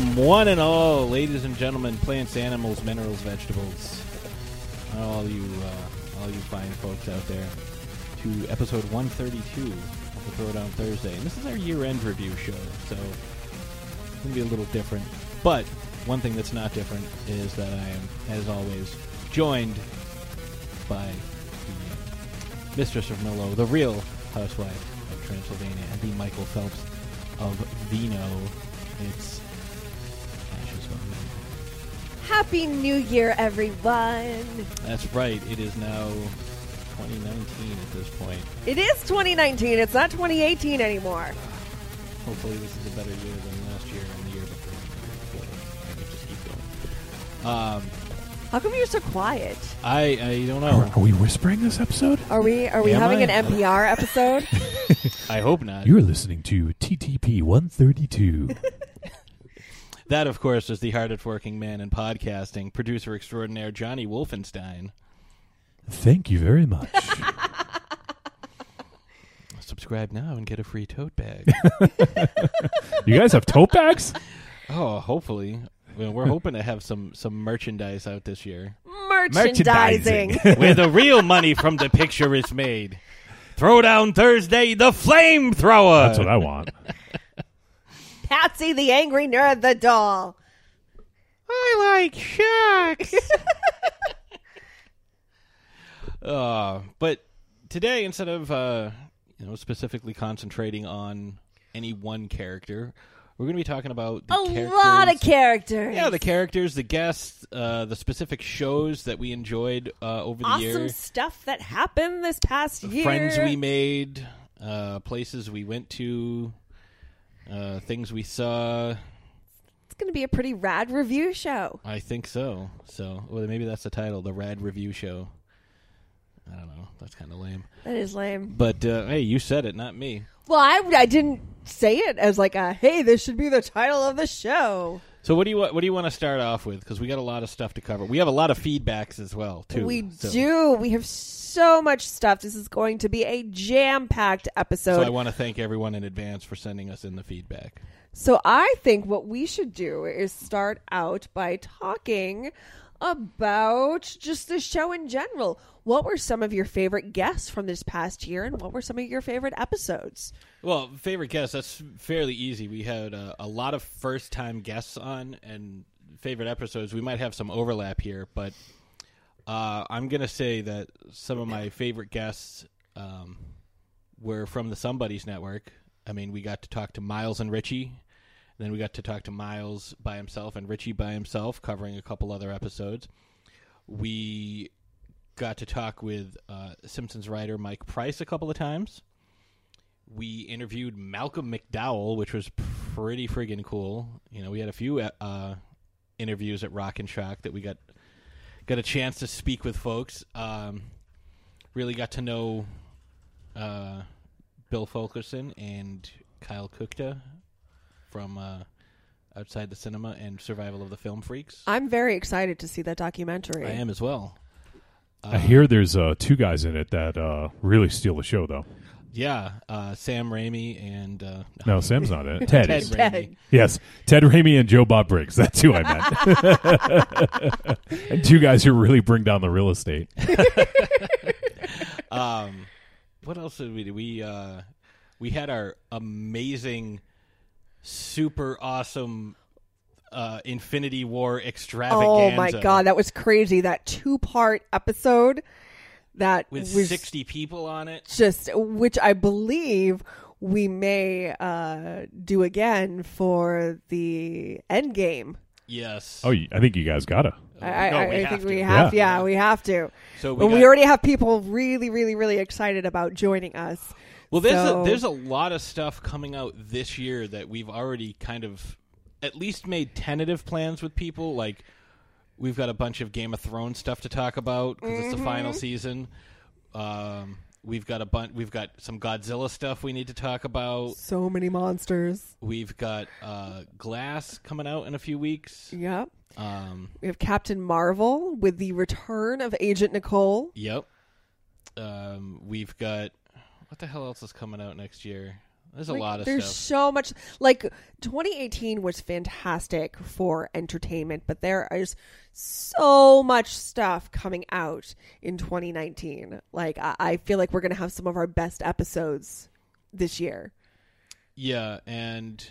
Welcome, one and all, ladies and gentlemen, plants, animals, minerals, vegetables, all you, uh, all you fine folks out there, to episode 132 of the Throwdown Thursday. And this is our year-end review show, so it's gonna be a little different. But one thing that's not different is that I am, as always, joined by the mistress of Millo, the real housewife of Transylvania, and the Michael Phelps of Vino. It's. Happy New Year, everyone! That's right. It is now 2019 at this point. It is 2019. It's not 2018 anymore. Hopefully, this is a better year than last year and the year before. I can just keep going. Um, How come you're so quiet? I I don't Are, know. are we whispering this episode? Are we are we Am having I? an NPR episode? I hope not. You're listening to TTP 132. That, of course, is the hardest working man in podcasting, producer extraordinaire Johnny Wolfenstein. Thank you very much. Subscribe now and get a free tote bag. you guys have tote bags? oh, hopefully. Well, we're hoping to have some, some merchandise out this year. Merchandising. where the real money from the picture is made. Throwdown Thursday, the flamethrower. That's what I want. Patsy the Angry Nerd, the doll. I like sharks. uh, but today, instead of uh, you know specifically concentrating on any one character, we're going to be talking about the A lot of characters. yeah, the characters, the guests, uh, the specific shows that we enjoyed uh, over the awesome year, stuff that happened this past year. friends we made, uh, places we went to, uh, things we saw. It's going to be a pretty rad review show. I think so. So, well, maybe that's the title, the Rad Review Show. I don't know. That's kind of lame. That is lame. But uh, hey, you said it, not me. Well, I, I didn't say it as like a hey, this should be the title of the show. So, what do you what do you want to start off with? Because we got a lot of stuff to cover. We have a lot of feedbacks as well, too. We So- do. We have so much stuff. This is going to be a jam packed episode. So, I want to thank everyone in advance for sending us in the feedback. So I think what we should do is start out by talking about just the show in general. What were some of your favorite guests from this past year, and what were some of your favorite episodes? Well, favorite guests, that's fairly easy. We had uh, a lot of first time guests on, and favorite episodes, we might have some overlap here, but uh, I'm going to say that some of my favorite guests um, were from the Somebuddies Network. I mean, we got to talk to Miles and Richie. Then we got to talk to Miles by himself and Richie by himself, covering a couple other episodes. We got to talk with uh, Simpsons writer Mike Price a couple of times we interviewed Malcolm McDowell, which was pretty friggin' cool. You know, we had a few uh, interviews at Rock and Shock that we got got a chance to speak with folks. Um, really got to know uh, Bill Fulkerson and Kyle Kuchta from uh, Outside the Cinema and Survival of the Film Freaks. I'm very excited to see that documentary. I am as well. I hear there's uh, two guys in it that uh, really steal the show, though. Yeah, uh, Sam Raimi and uh, No, Sam's not in it. Ted, Ted is. Raimi. Ted. Yes, Ted Raimi and Joe Bob Briggs. That's who I meant. and two guys who really bring down the real estate. um, what else did we do? We uh, we had our amazing, super awesome uh, Infinity War extravaganza. Oh my god, that was crazy! That two part episode that with was sixty people on it. just which I believe we may uh, do again for the end game. Yes. Oh, I think you guys gotta. I, No, I, I think to. we have, Yeah. yeah, we have to. So we But we already have people really, really, really excited about joining us. Well, there's So- a, there's a lot of stuff coming out this year that we've already kind of at least made tentative plans with people. Like we've got a bunch of Game of Thrones stuff to talk about because it's the final season. Um, we've got a bunch. We've got some Godzilla stuff we need to talk about. So many monsters. We've got uh, Glass coming out in a few weeks. Yep. Um, We have Captain Marvel with the return of Agent Nicole. yep. Um, we've got what the hell else is coming out next year? There's a Like, lot of there's stuff. so much like 2018 was fantastic for entertainment but there is so much stuff coming out in 2019 like i, I feel like we're gonna have some of our best episodes this year Yeah, and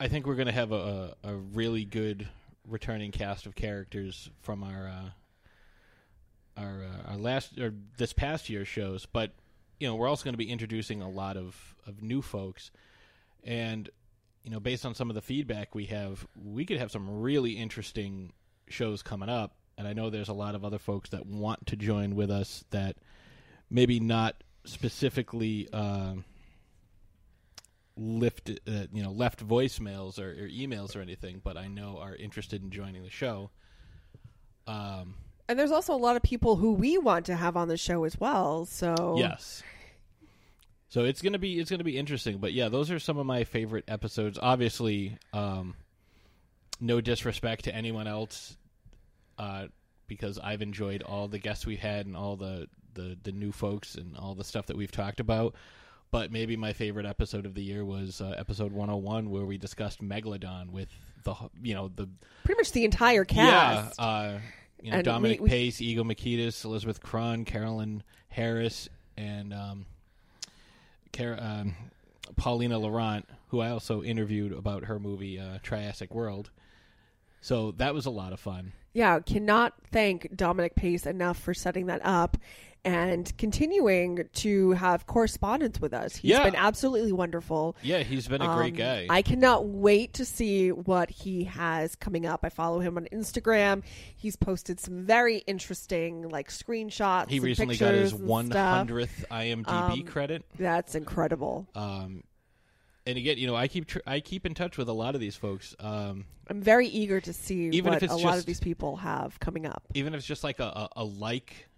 I think we're going to have a, a a really good returning cast of characters from our uh, our uh, our last or this past year's shows, but you know we're also going to be introducing a lot of of new folks, and you know based on some of the feedback we have, we could have some really interesting shows coming up, and I know there's a lot of other folks that want to join with us that maybe not specifically. Uh, lift uh, you know left voicemails or, or emails or anything but i know are interested in joining the show. Um and there's also a lot of people who we want to have on the show as well so yes so it's gonna be it's gonna be interesting but yeah those are some of my favorite episodes. Obviously um no disrespect to anyone else uh because i've enjoyed all the guests we've had and all the the the new folks and all the stuff that we've talked about. But maybe my favorite episode of the year was uh, episode 101 where we discussed megalodon with the you know the pretty much the entire cast. Yeah uh you know And dominic we- we- pace ego Mikitas, elizabeth cron carolyn harris and um, Car- um paulina laurent who i also interviewed about her movie uh, triassic world. So that was a lot of fun yeah cannot thank dominic pace enough for setting that up and continuing to have correspondence with us He's Yeah. been absolutely wonderful yeah he's been a great Um, guy I cannot wait to see what he has coming up. I follow him on Instagram. He's posted some very interesting like screenshots. he recently got his pictures and stuff. 100th imdb Um, credit That's incredible. um and again you know i keep tr- i keep in touch with a lot of these folks um I'm very eager to see Even if what it's a lot of these people have coming up. even if it's just like a, a, a like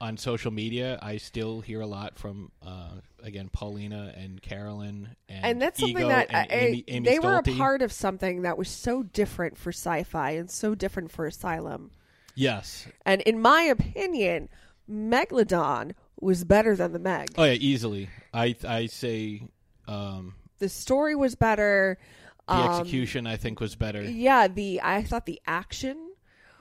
on social media, I still hear a lot from uh, again Paulina and Carolyn and And that's something Ego that and I, Amy, Amy they were a part of something that was so different for sci-fi and so different for Asylum. Yes. And in my opinion, Megalodon was better than the Meg. Oh yeah, easily. I I say um, The story was better. the Um, execution I think was better. Yeah, the I thought the action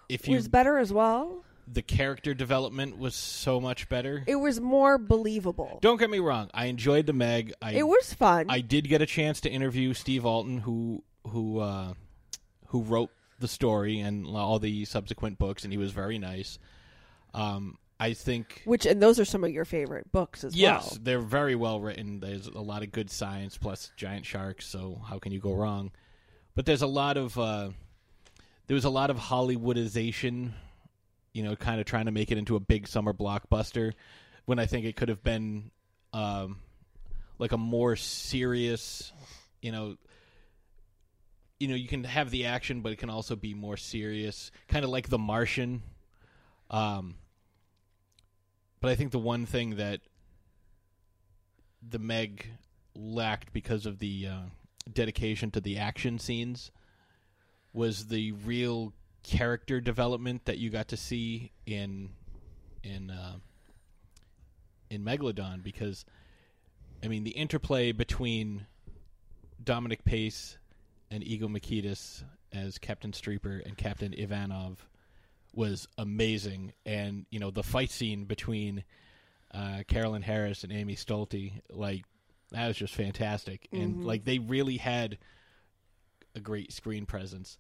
If you was better as well. the character development was so much better. It was more believable. Don't get me wrong. I enjoyed the Meg. I It was fun. I did get a chance to interview Steve Alten, who who uh, who wrote the story and all the subsequent books, and he was very nice. Um, I think which and those are some of your favorite books as yes, well. Yes, they're very well written. There's a lot of good science plus giant sharks, so how can you go wrong? But there's a lot of uh, there was a lot of Hollywoodization, you know, kind of trying to make it into a big summer blockbuster, when I think it could have been um, like a more serious, you know. You know, you can have the action, but it can also be more serious, kind of like The Martian. Um, but I think the one thing that the Meg lacked because of the uh, dedication to the action scenes was the real character development that you got to see in in uh, in Megalodon because I mean the interplay between Dominic Pace and Ego Mikitas as Captain Streeper and Captain Ivanov was amazing. And you know the fight scene between uh, Carolyn Harris and Amy Stolte like that was just fantastic. And like they really had a great screen presence.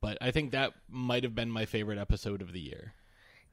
But I think that might have been my favorite episode of the year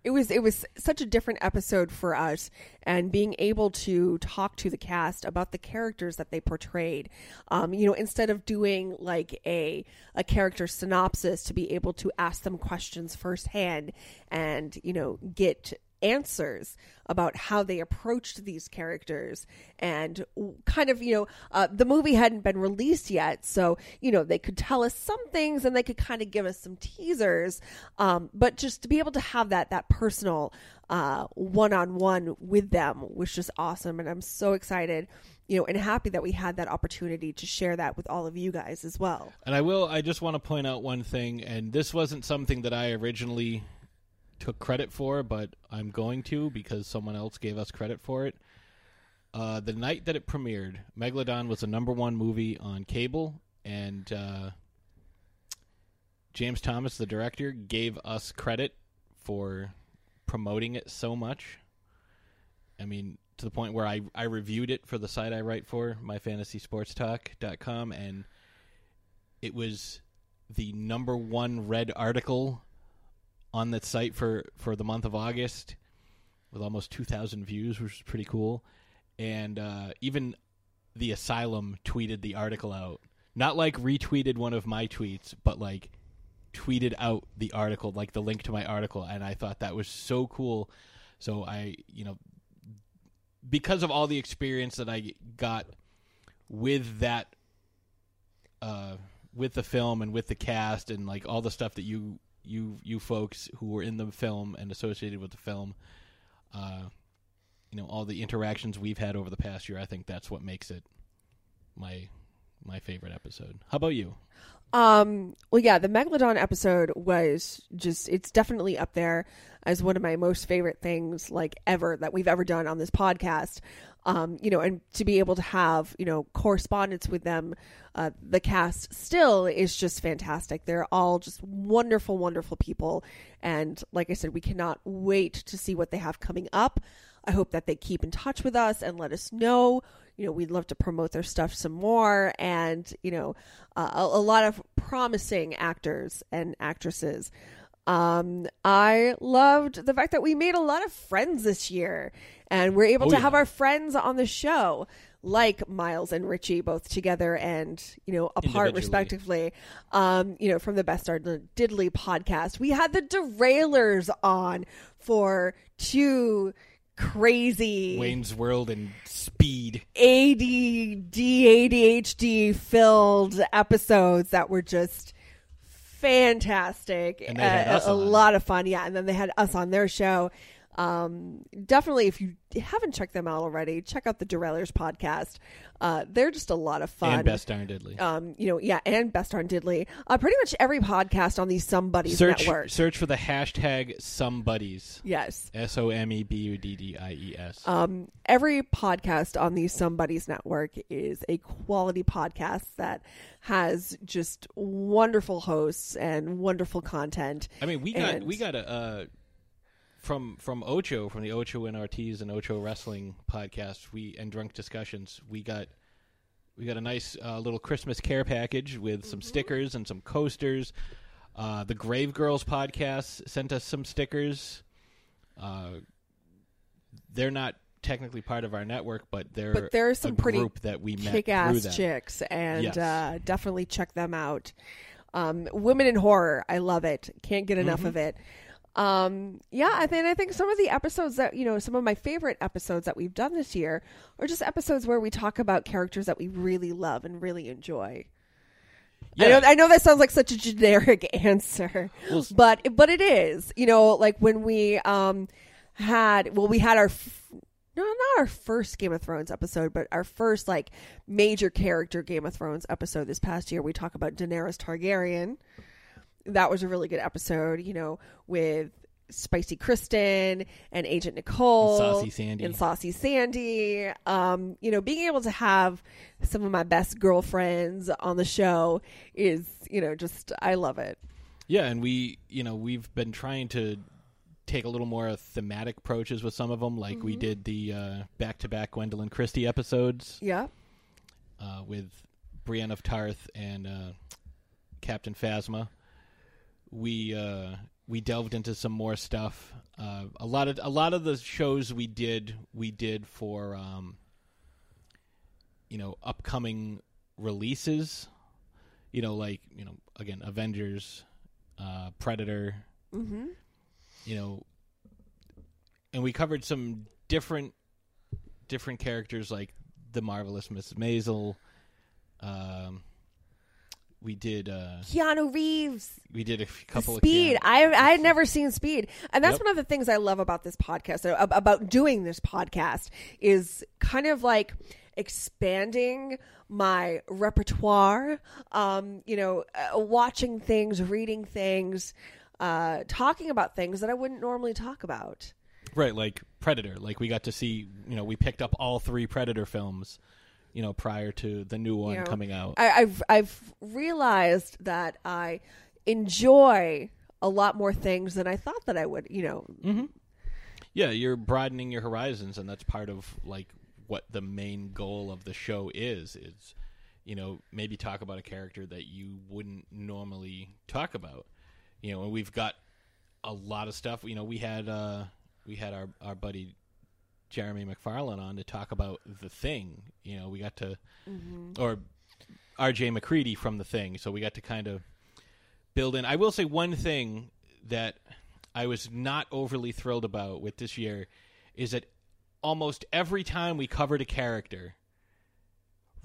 it was it was such a different episode for us and being able to talk to the cast about the characters that they portrayed. Um, you know instead of doing like a a character synopsis to be able to ask them questions firsthand and you know get answers about how they approached these characters and kind of you know uh, the movie hadn't been released yet so you know they could tell us some things and they could kind of give us some teasers um, but just to be able to have that that personal uh, one-on-one with them was just awesome and i'm so excited you know and happy that we had that opportunity to share that with all of you guys as well And I will. I just want to point out one thing, and this wasn't something that I originally took credit for, but I'm going to because someone else gave us credit for it. Uh, the night that it premiered, Megalodon was the number one movie on cable, and uh, James Thomas, the director, gave us credit for promoting it so much. I mean, to the point where I, I reviewed it for the site I write for, myfantasysportstalk.com, and it was the number one read article on that site for, for the month of August with almost 2,000 views, which is pretty cool. And uh, even the Asylum tweeted the article out. Not like retweeted one of my tweets, but like tweeted out the article, like the link to my article. And I thought that was so cool. So I, you know, because of all the experience that I got with that, uh, with the film and with the cast and like all the stuff that you you you folks who were in the film and associated with the film, uh, you know, all the interactions we've had over the past year, I think that's what makes it my my favorite episode. How about you? Um, well, yeah, the Megalodon episode was just, it's definitely up there as one of my most favorite things, like ever, that we've ever done on this podcast. Um, you know, and to be able to have, you know, correspondence with them, uh, the cast still is just fantastic. They're all just wonderful, wonderful people. And like I said, we cannot wait to see what they have coming up. I hope that they keep in touch with us and let us know you know, we'd love to promote their stuff some more. And, you know, uh, a, a, lot of promising actors and actresses. Um, I loved the fact that we made a lot of friends this year and we're able Oh, to yeah. have our friends on the show. Like Miles and Richie, both together and you know apart respectively. Um, you know from the Best Darn Diddley podcast, we had the Derailers on for two crazy Wayne's World and Speed. ADD, ADHD filled episodes that were just fantastic. And Uh, a, lot of fun. Yeah. And then they had us on their show. Um, definitely, if you haven't checked them out already, check out the Derailers podcast. Uh, they're just a lot of fun. And Best Darn Diddley. um, you know, yeah, and Best Darn Diddley. Uh, pretty much every podcast on the Somebuddies search network. search for the hashtag Somebuddies. yes. S O M E B U D D I E S. Um, every podcast on the Somebuddies Network is a quality podcast that has just wonderful hosts and wonderful content. I mean, we got and- we got a uh, from from Ocho from the Ocho and Ortiz and Ocho Wrestling podcast. We and Drunk Discussions. We got we got a nice uh, little Christmas care package with some stickers and some coasters. Uh, the Grave Girls podcast sent us some stickers. Uh, they're not technically part of our network, but they're But there's some pretty group that we met ass chicks, and Yes. uh, definitely check them out. Um, Women in Horror, I love it. Can't get enough Mm-hmm. of it. Um, yeah, I think I think some of the episodes that you know, some of my favorite episodes that we've done this year are just episodes where we talk about characters that we really love and really enjoy. I know, I know that sounds like such a generic answer, Well, but but it is. You know, like when we um had well, we had our f- no, not our first Game of Thrones episode, but our first like major character Game of Thrones episode this past year. We talk about Daenerys Targaryen. That was a really good episode. You know, with Spicy Kristen and Agent Nicole And Saucy Sandy. and Saucy Sandy. Um, you know, being able to have some of my best girlfriends on the show is, you know, just I love it. Yeah, and we, you know, we've been trying to take a little more thematic approaches with some of them, like Mm-hmm. we did the uh, back-to-back Gwendoline Christie episodes Yeah. uh, with Brienne of Tarth and uh, Captain Phasma. We uh, we delved into some more stuff. Uh, a lot of a lot of the shows we did we did for um, you know upcoming releases. You know, like you know, again, Avengers, uh, Predator. Mm-hmm. You know, and we covered some different different characters like the marvelous Miss Maisel. Um, we did uh, Keanu Reeves. we did a couple Speed. of Speed. I I had never seen Speed, and that's Yep. one of the things I love about this podcast, uh, about doing this podcast, is kind of like expanding my repertoire. Um, you know, uh, watching things, reading things, uh, talking about things that I wouldn't normally talk about. Right, like Predator. Like we got to see, you know, we picked up all three Predator films, you know, prior to the new one You know, coming out. I, I've I've realized that I enjoy a lot more things than I thought that I would. You know, yeah, you're broadening your horizons, and that's part of like what the main goal of the show is. Is you know maybe talk about a character that you wouldn't normally talk about. You know, and we've got a lot of stuff. You know, we had uh we had our our buddy Jeremy McFarlane on to talk about the thing. You know, we got to mm-hmm. or R.J. MacReady from the thing, so we got to kind of build in. I will say one thing that I was not overly thrilled about with this year is that almost every time we covered a character,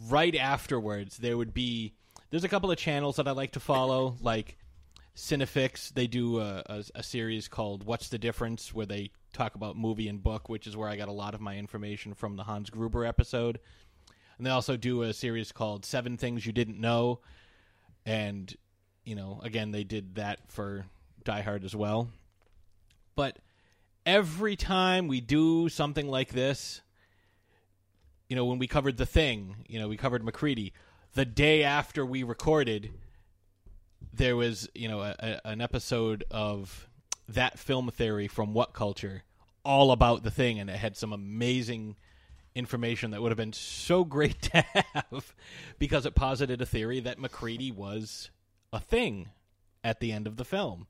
right afterwards there would be. There's a couple of channels that I like to follow, like Cinefix. They do a, a, a series called "What's the Difference," where they talk about movie and book, which is where I got a lot of my information from the Hans Gruber episode. And they also do a series called Seven Things You Didn't Know, and you know, again, they did that for Die Hard as well. But every time we do something like this, you know, when we covered The Thing, you know, we covered MacReady, the day after we recorded, there was, you know, a, a, an episode of that film theory from What Culture all about The Thing, and it had some amazing information that would have been so great to have because it posited a theory that MacReady was a thing at the end of the film.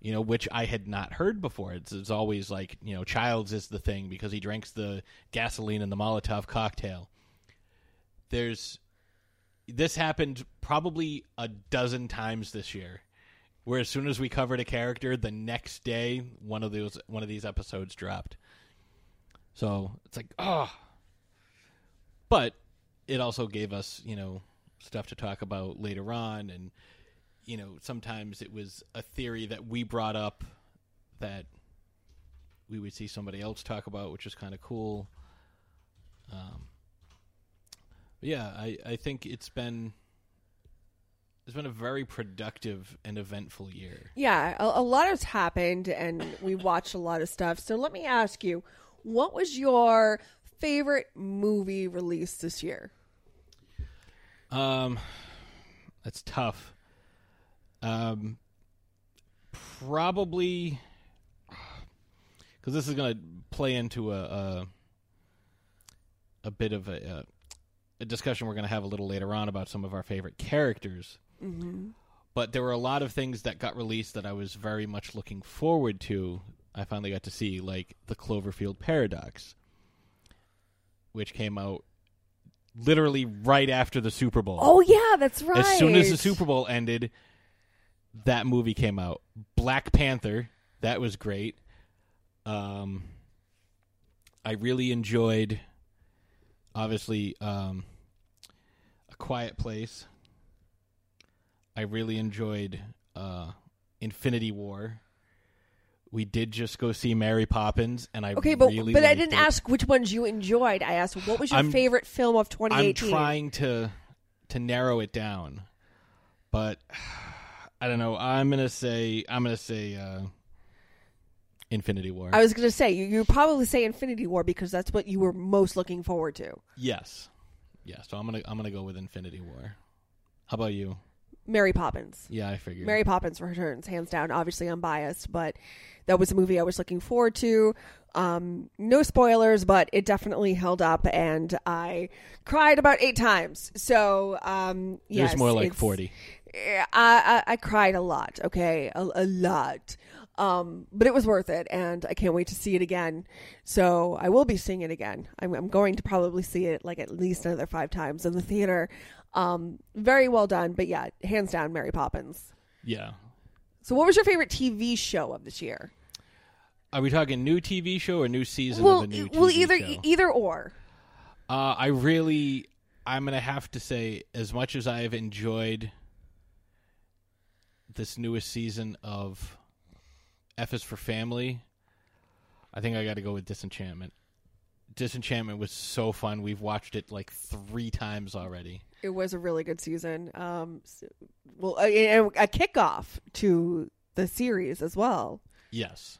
You know, which I had not heard before. It's, it's always like, you know, Childs is the thing because he drinks the gasoline in the Molotov cocktail. There's this happened probably a dozen times this year. Where as soon as we covered a character, the next day one of those one of these episodes dropped. So it's like, oh. But it also gave us, you know, stuff to talk about later on. And, you know, sometimes it was a theory that we brought up that we would see somebody else talk about, which is kind of cool. Um, yeah, I, I think it's been it's been a very productive and eventful year. yeah, a, a lot has happened, and we watched a lot of stuff. So let me ask you, what was your favorite movie release this year? Um, that's tough. Um, probably because this is going to play into a, a a bit of a, a discussion we're going to have a little later on about some of our favorite characters. Mm-hmm. But there were a lot of things that got released that I was very much looking forward to. I finally got to see, like the Cloverfield Paradox, which came out literally right after the Super Bowl. Oh yeah, that's right. As soon as the Super Bowl ended, that movie came out. Black Panther, that was great. Um, I really enjoyed, obviously, um, A Quiet Place. I really enjoyed uh, Infinity War. We did just go see Mary Poppins, and I Okay, but really but I didn't it. ask which ones you enjoyed. I asked what was your I'm- favorite film of 2018. I'm trying to to narrow it down, but I don't know. I'm gonna say I'm gonna say uh, Infinity War. I was going to say you you probably say Infinity War because that's what you were most looking forward to. yes, yeah. So I'm gonna I'm gonna go with Infinity War. How about you? Mary Poppins. Yeah, I figured. Mary Poppins Returns, hands down. Obviously, I'm biased, but that was a movie I was looking forward to. Um, no spoilers, but it definitely held up, and I cried about eight times. So, um, it yes, was more like forty. I, I I cried a lot. Okay, a, a lot. Um, but it was worth it, and I can't wait to see it again. So I will be seeing it again. I'm, I'm going to probably see it like at least another five times in the theater. Um, very well done, but yeah, hands down, Mary Poppins. Yeah. So, what was your favorite TV show of this year? Are we talking new TV show or new season Well, of a new TV well, either show? either or. Uh, I really, I'm gonna have to say, as much as I have enjoyed this newest season of F is for Family, I think I got to go with Disenchantment. Disenchantment was so fun. We've watched it like three times already. It was a really good season. Um, so- well, a, a a kickoff to the series as well. Yes,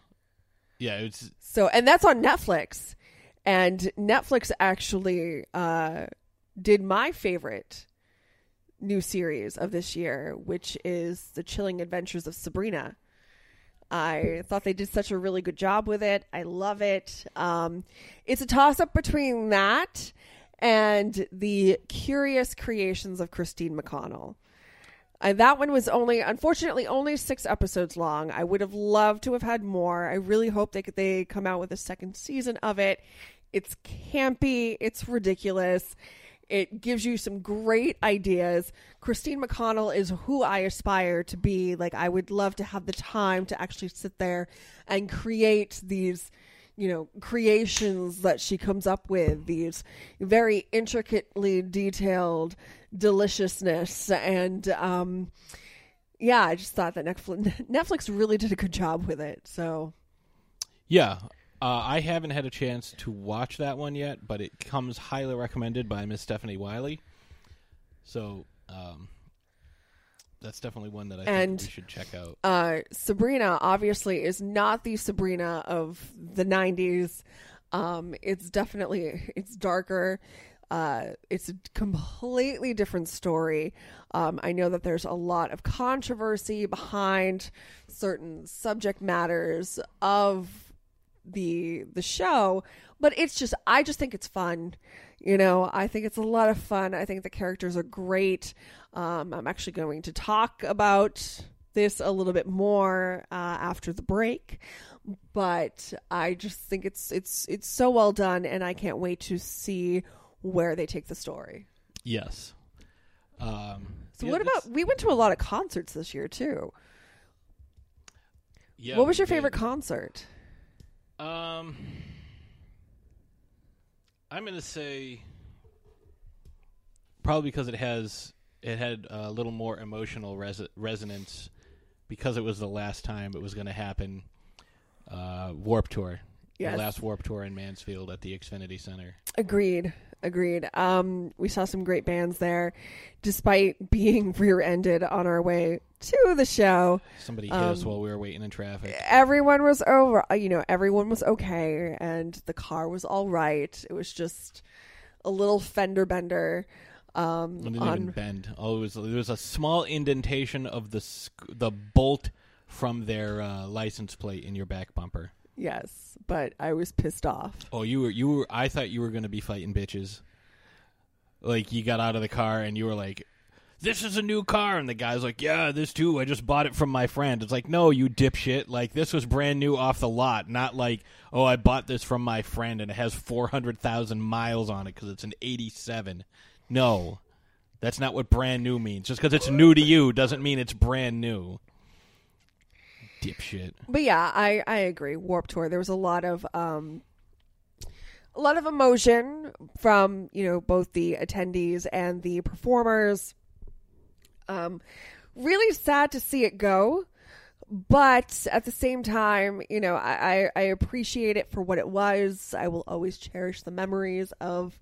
Yeah, it's So, and that's on Netflix. And Netflix actually uh, did my favorite new series of this year, which is The Chilling Adventures of Sabrina. I thought they did such a really good job with it. I love it. Um, it's a toss up between that and the curious creations of Christine McConnell. Uh, that one was only, unfortunately, only six episodes long. I would have loved to have had more. I really hope they they come out with a second season of it. It's campy. It's ridiculous. It gives you some great ideas. Christine McConnell is who I aspire to be. Like, I would love to have the time to actually sit there and create these, you know, creations that she comes up with, these very intricately detailed deliciousness. And, um, yeah, I just thought that Netflix, Netflix really did a good job with it. So, yeah. Uh, I haven't had a chance to watch that one yet, but it comes highly recommended by Miss Stephanie Wiley. So um, that's definitely one that I And- think we should check out. uh, Sabrina obviously is not the Sabrina of the '90s. Um, it's definitely it's darker. Uh, it's a completely different story. Um, I know that there's a lot of controversy behind certain subject matters of the the show, but it's just I just think it's fun. You know, I think it's a lot of fun. I think the characters are great. Um, I'm actually going to talk about this a little bit more uh, after the break, but I just think it's it's it's so well done, and I can't wait to see where they take the story. Yes. Um, So, yeah, what about we went to a lot of concerts this year too? Yeah, what was your favorite did. concert? Um, I'm gonna say probably because it has it had a little more emotional res- resonance because it was the last time it was going to happen. Uh, Warp Tour, Yes. the last Warp Tour in Mansfield at the Xfinity Center. Agreed. Agreed. Um, we saw some great bands there, despite being rear-ended on our way to the show. Somebody hit us Um, while we were waiting in traffic. Everyone was over. uh, You know, everyone was okay, and the car was all right. It was just a little fender bender. Um, It didn't on even bend. Oh, it was there was a small indentation of the sc- the bolt from their uh, license plate in your back bumper. yes, but I was pissed off. Oh, you were you were. I thought you were going to be fighting bitches. Like you got out of the car and you were like, "This is a new car," and the guy's like, "Yeah, this too. I just bought it from my friend." It's like, no, you dipshit. Like this was brand new off the lot, not like, oh, I bought this from my friend and it has four hundred thousand miles on it because it's an '87. No, that's not what brand new means. Just because it's new to you doesn't mean it's brand new. Dipshit. But yeah, I I agree. Warp Tour. There was a lot of um, a lot of emotion from you know both the attendees and the performers. Um, really sad to see it go, but at the same time, you know, I, I I appreciate it for what it was. I will always cherish the memories of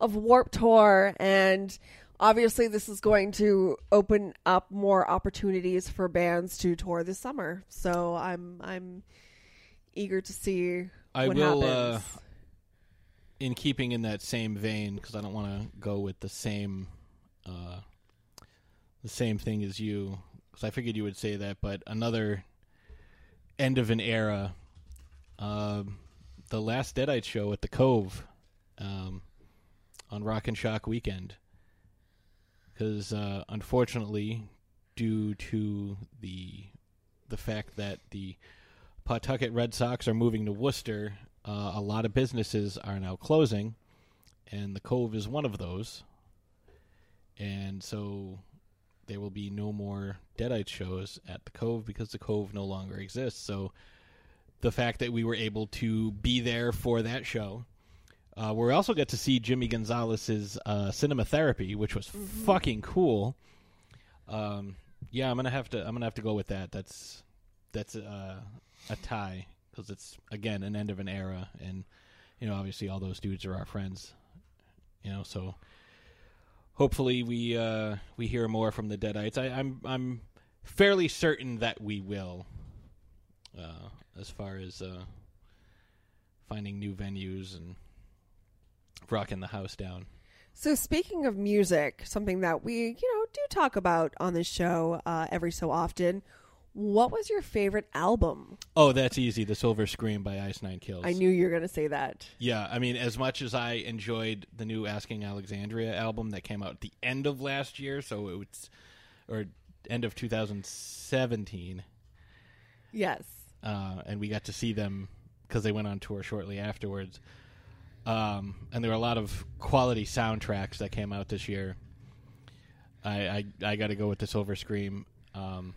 of Warp Tour and obviously this is going to open up more opportunities for bands to tour this summer. So I'm I'm eager to see I what will. happens. Uh, in keeping in that same vein, because I don't want to go with the same, uh, the same thing as you, because I figured you would say that. But another end of an era, um, the last Deadite show at the Cove, um, on Rock and Shock weekend, because uh, unfortunately, due to the the fact that the Pawtucket Red Sox are moving to Worcester, uh, a lot of businesses are now closing, and the Cove is one of those. And so there will be no more Deadite shows at the Cove because the Cove no longer exists. So the fact that we were able to be there for that show. Uh, we also got to see Jimmy Gonzalez's uh, cinema therapy, which was fucking cool. Um, yeah, I'm gonna have to. I'm gonna have to go with that. That's that's uh, a tie because it's again an end of an era, and you know, obviously, all those dudes are our friends. You know, so hopefully we uh, we hear more from the Deadites. I, I'm I'm fairly certain that we will. Uh, as far as uh, finding new venues and rocking the house down. So speaking of music, something that we, you know, do talk about on this show uh, every so often. What was your favorite album? Oh, that's easy. The Silver Scream by Ice Nine Kills. I knew you were going to say that. Yeah, I mean, as much as I enjoyed the new Asking Alexandria album that came out at the end of last year, so it was, or end of 2017, Yes. uh, and we got to see them because they went on tour shortly afterwards. Um, and there were a lot of quality soundtracks that came out this year. I I, I got to go with the Silver Scream. Um,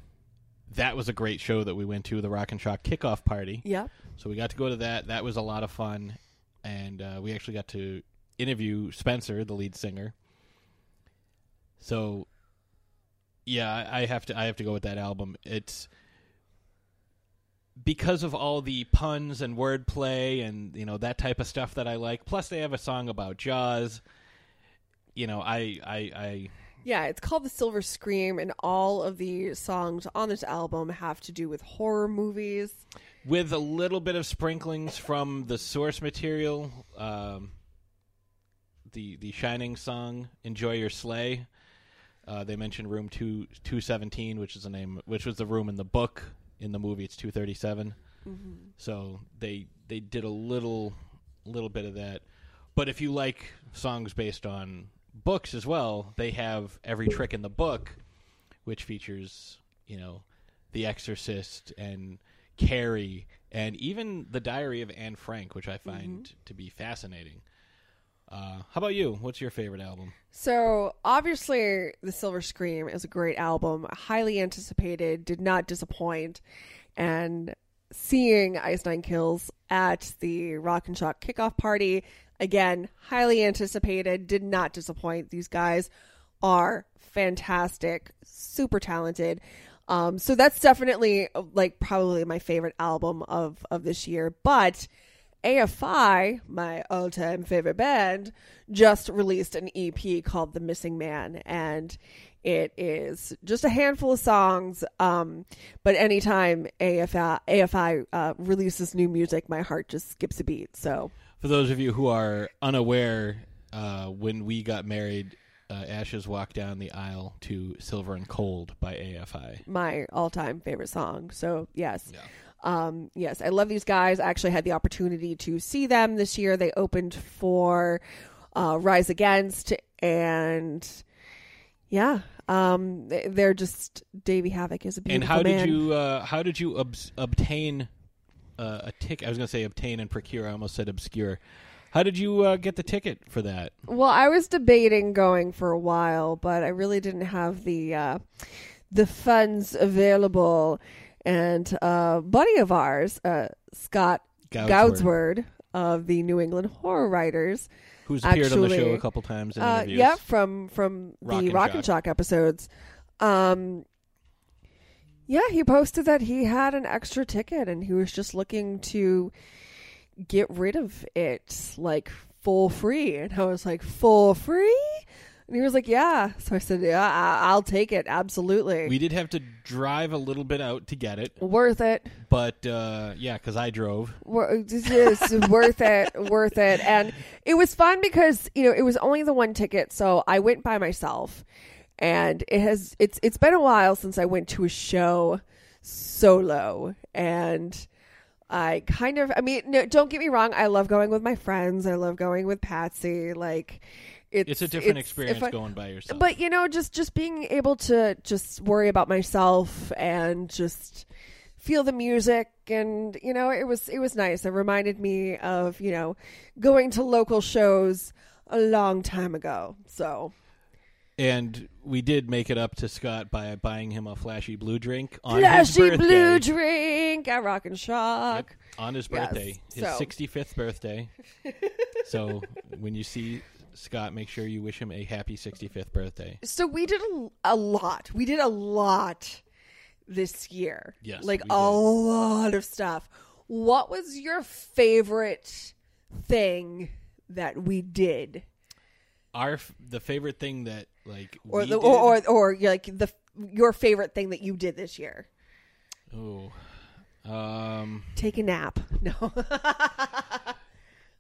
that was a great show that we went to, the Rock and Shock kickoff party. Yep. So we got to go to that. That was a lot of fun, and uh, we actually got to interview Spencer, the lead singer. So, yeah, I I have to I have to go with that album. It's because of all the puns and wordplay and you know that type of stuff that I like. Plus, they have a song about Jaws. You know, I I, I Yeah, it's called The Silver Scream, and all of the songs on this album have to do with horror movies. with a little bit of sprinklings from the source material. Um, the the Shining song "Enjoy Your Sleigh." Uh, they mentioned room two two seventeen, which is the name, which was the room in the book. In the movie, it's two So they they did a little little bit of that. But if you like songs based on books as well, they have every trick in the book, which features you know The Exorcist and Carrie and even the Diary of Anne Frank, which I find to be fascinating. Uh, how about you? What's your favorite album? So obviously, The Silver Scream is a great album, highly anticipated, did not disappoint, and seeing Ice Nine Kills at the Rock and Shock kickoff party again, highly anticipated, did not disappoint. These guys are fantastic, super talented. Um, so that's definitely like probably my favorite album of of this year, but. AFI, my all time favorite band, just released an EP called The Missing Man. And it is just a handful of songs. Um, but anytime AFI, AFI uh, releases new music, my heart just skips a beat. So, For those of you who are unaware, uh, when we got married, uh, Ashes walked down the aisle to Silver and Cold by AFI. my all time favorite song. So, yes. Yeah. Um, yes, I love these guys. I actually had the opportunity to see them this year. They opened for uh, Rise Against, and yeah, um, they- they're just Davey Havok is a And how man. did you uh, how did you obs- obtain uh, a ticket? I was going to say obtain and procure. I almost said obscure. How did you uh, get the ticket for that? Well, I was debating going for a while, but I really didn't have the uh, the funds available. And uh, buddy of ours, uh, Scott Goudsward. Goudsward of the New England Horror Writers, Who's appeared on the show Actually, a couple times in Uh, yeah, from from Rock the and Rock and Shock episodes. Um, yeah, he posted that he had an extra ticket and he was just looking to get rid of it like full free. And I was like, full free? And he was like, yeah. So I said, yeah, I- I'll take it. Absolutely. We did have to drive a little bit out to get it, worth it. but uh, yeah, because I drove. Wor- worth it, worth it. And it was fun because, you know, it was only the one ticket, so I went by myself. And it has it's it's been a while since I went to a show solo and I kind of I mean, no, don't get me wrong, I love going with my friends. I love going with Patsy like it's It's a different it's- experience I- going by yourself. but you know, just just being able to just worry about myself and just feel the music and you know, it was it was nice. It reminded me of, you know, going to local shows a long time ago. So, and we did make it up to Scott by buying him a flashy blue drink on his flashy birthday. blue drink at Rock and Shock. Yep, on his Yes, birthday, his so- 65th birthday. so when you see Scott, make sure you wish him a happy 65th birthday. So we did a, a lot. We did a lot this year. Yes, like a lot of stuff. What was your favorite thing that we did, Our the favorite thing that like or the or, or or like the your favorite thing that you did this year? oh, um, Take a nap. No.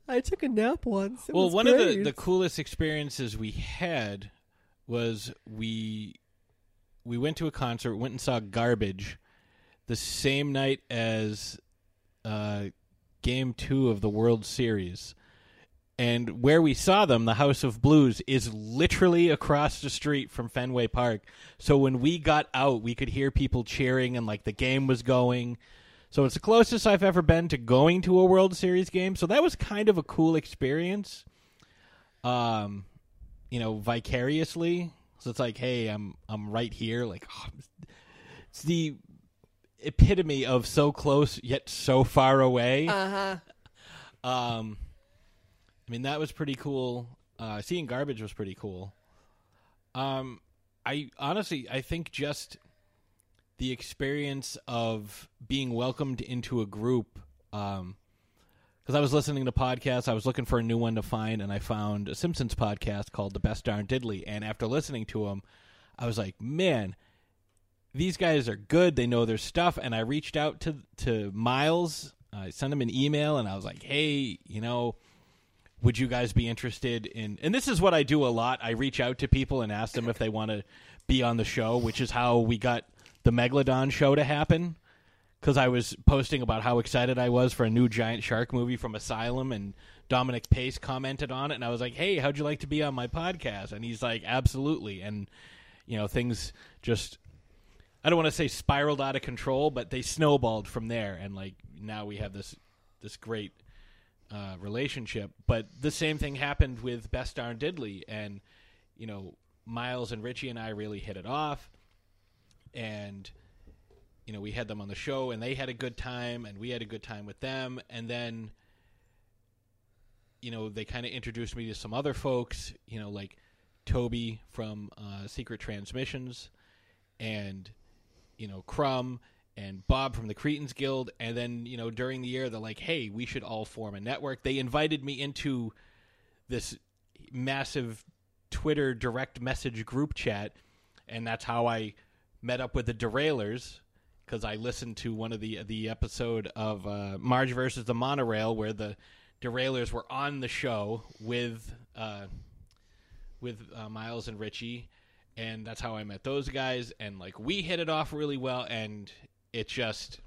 I took a nap once. It well, was one of the, the coolest experiences we had was we we went to a concert, went and saw Garbage the same night as uh, Game Two of the World Series. And where we saw them, the House of Blues, is literally across the street from Fenway Park. So when we got out, we could hear people cheering and like the game was going. So it's the closest I've ever been to going to a World Series game. So that was kind of a cool experience. Um, you know, vicariously. So it's like, hey, I'm I'm right here. Like, oh, it's the epitome of so close yet so far away. uh huh. Um, I mean that was pretty cool. Uh, seeing garbage was pretty cool. Um, I honestly I think just the experience of being welcomed into a group. Um, because I was listening to podcasts, I was looking for a new one to find, and I found a Simpsons podcast called "The Best Darn Diddley." And after listening to them, I was like, "Man, these guys are good. They know their stuff." And I reached out to to Miles. I sent him an email, and I was like, "Hey, you know, would you guys be interested in?" And this is what I do a lot. I reach out to people and ask them if they want to be on the show, which is how we got the Megalodon show to happen because I was posting about how excited I was for a new giant shark movie from Asylum, and Dominic Pace commented on it, and I was like, "Hey, how'd you like to be on my podcast?" And he's like, "Absolutely." And you know, things just I don't want to say spiraled out of control, but they snowballed from there, and like now we have this this great uh, relationship. But the same thing happened with Best Darn Diddley, and you know, Miles and Richie and I really hit it off, and you know, we had them on the show and they had a good time and we had a good time with them. And then, you know, they kind of introduced me to some other folks, you know, like Toby from uh, Secret Transmissions and, you know, Crumb and Bob from the Cretans Guild. And then, you know, during the year, they're like, hey, we should all form a network. They invited me into this massive Twitter direct message group chat. And that's how I met up with the Derailers because I listened to one of the the episode of uh, Marge versus the Monorail where the Derailers were on the show with uh, with uh, Miles and Richie, and that's how I met those guys. And like we hit it off really well, and it just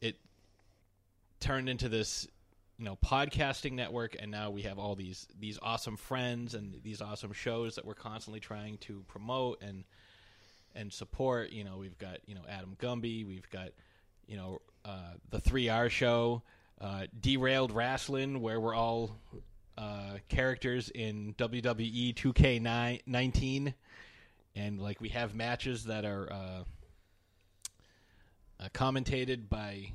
it turned into this you know podcasting network and now we have all these these awesome friends and these awesome shows that we're constantly trying to promote and and support. You know, we've got you know Adam Gumby, we've got you know uh, the Three R Show, uh, Derailed Wrestling, where we're all uh, characters in WWE 2K19, and like we have matches that are uh, commentated by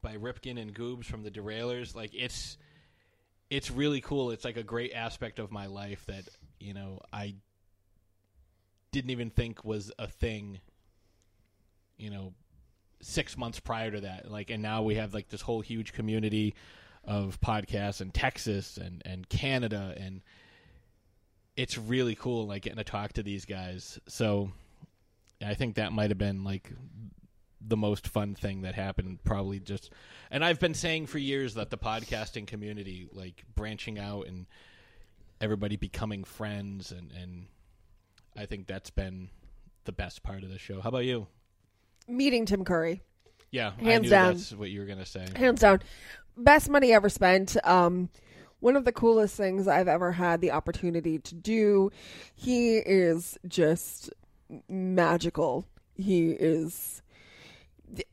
by Ripkin and Goobs from the Derailers. Like it's it's really cool. It's like a great aspect of my life that you know I didn't even think was a thing you know six months prior to that like and now we have like this whole huge community of podcasts in texas and and canada and it's really cool like getting to talk to these guys so i think that might have been like the most fun thing that happened probably just and i've been saying for years that the podcasting community like branching out and everybody becoming friends and and I think that's been the best part of the show. How about you? Meeting Tim Curry, Yeah, Hands down. that's what you were gonna say. hands down, best money ever spent. Um, one of the coolest things I've ever had the opportunity to do. He is just magical. He is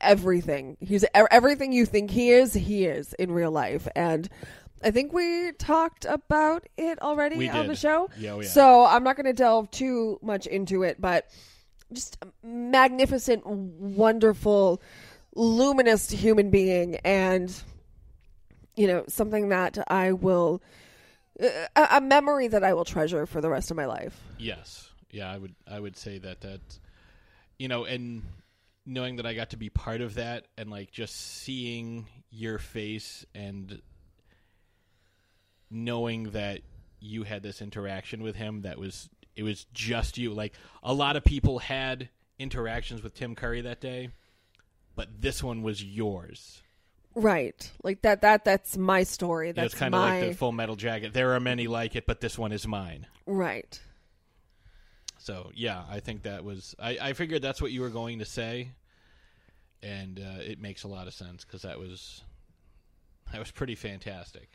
everything. He's everything you think he is. He is in real life, and I think we talked about it already on the show. Yeah, oh, yeah. So I'm not going to delve too much into it, but just a magnificent, wonderful, luminous human being, and you know something that I will uh, a, a memory that I will treasure for the rest of my life. Yes, yeah, I would I would say that that you know, and knowing that I got to be part of that, and like just seeing your face and knowing that you had this interaction with him that was it was just you like a lot of people had interactions with Tim Curry that day but this one was yours Right. Like that that that's my story. You know, That's it's kind of my like the Full Metal Jacket. There are many like it, but this one is mine. right. So yeah, I think that was. I, I figured that's what you were going to say, and uh, it makes a lot of sense because that was that was pretty fantastic.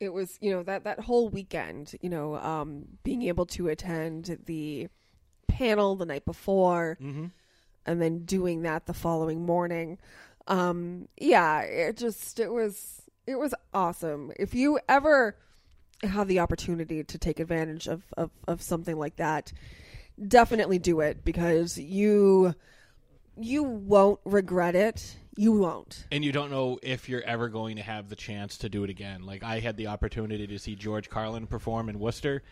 It was, you know, that that whole weekend, you know, um being able to attend the panel the night before Mm-hmm. and then doing that the following morning. Um yeah, it just it was it was awesome. If you ever have the opportunity to take advantage of of, of something like that, definitely do it because you you won't regret it. You won't. And you don't know if you're ever going to have the chance to do it again. Like I had the opportunity to see George Carlin perform in Worcester,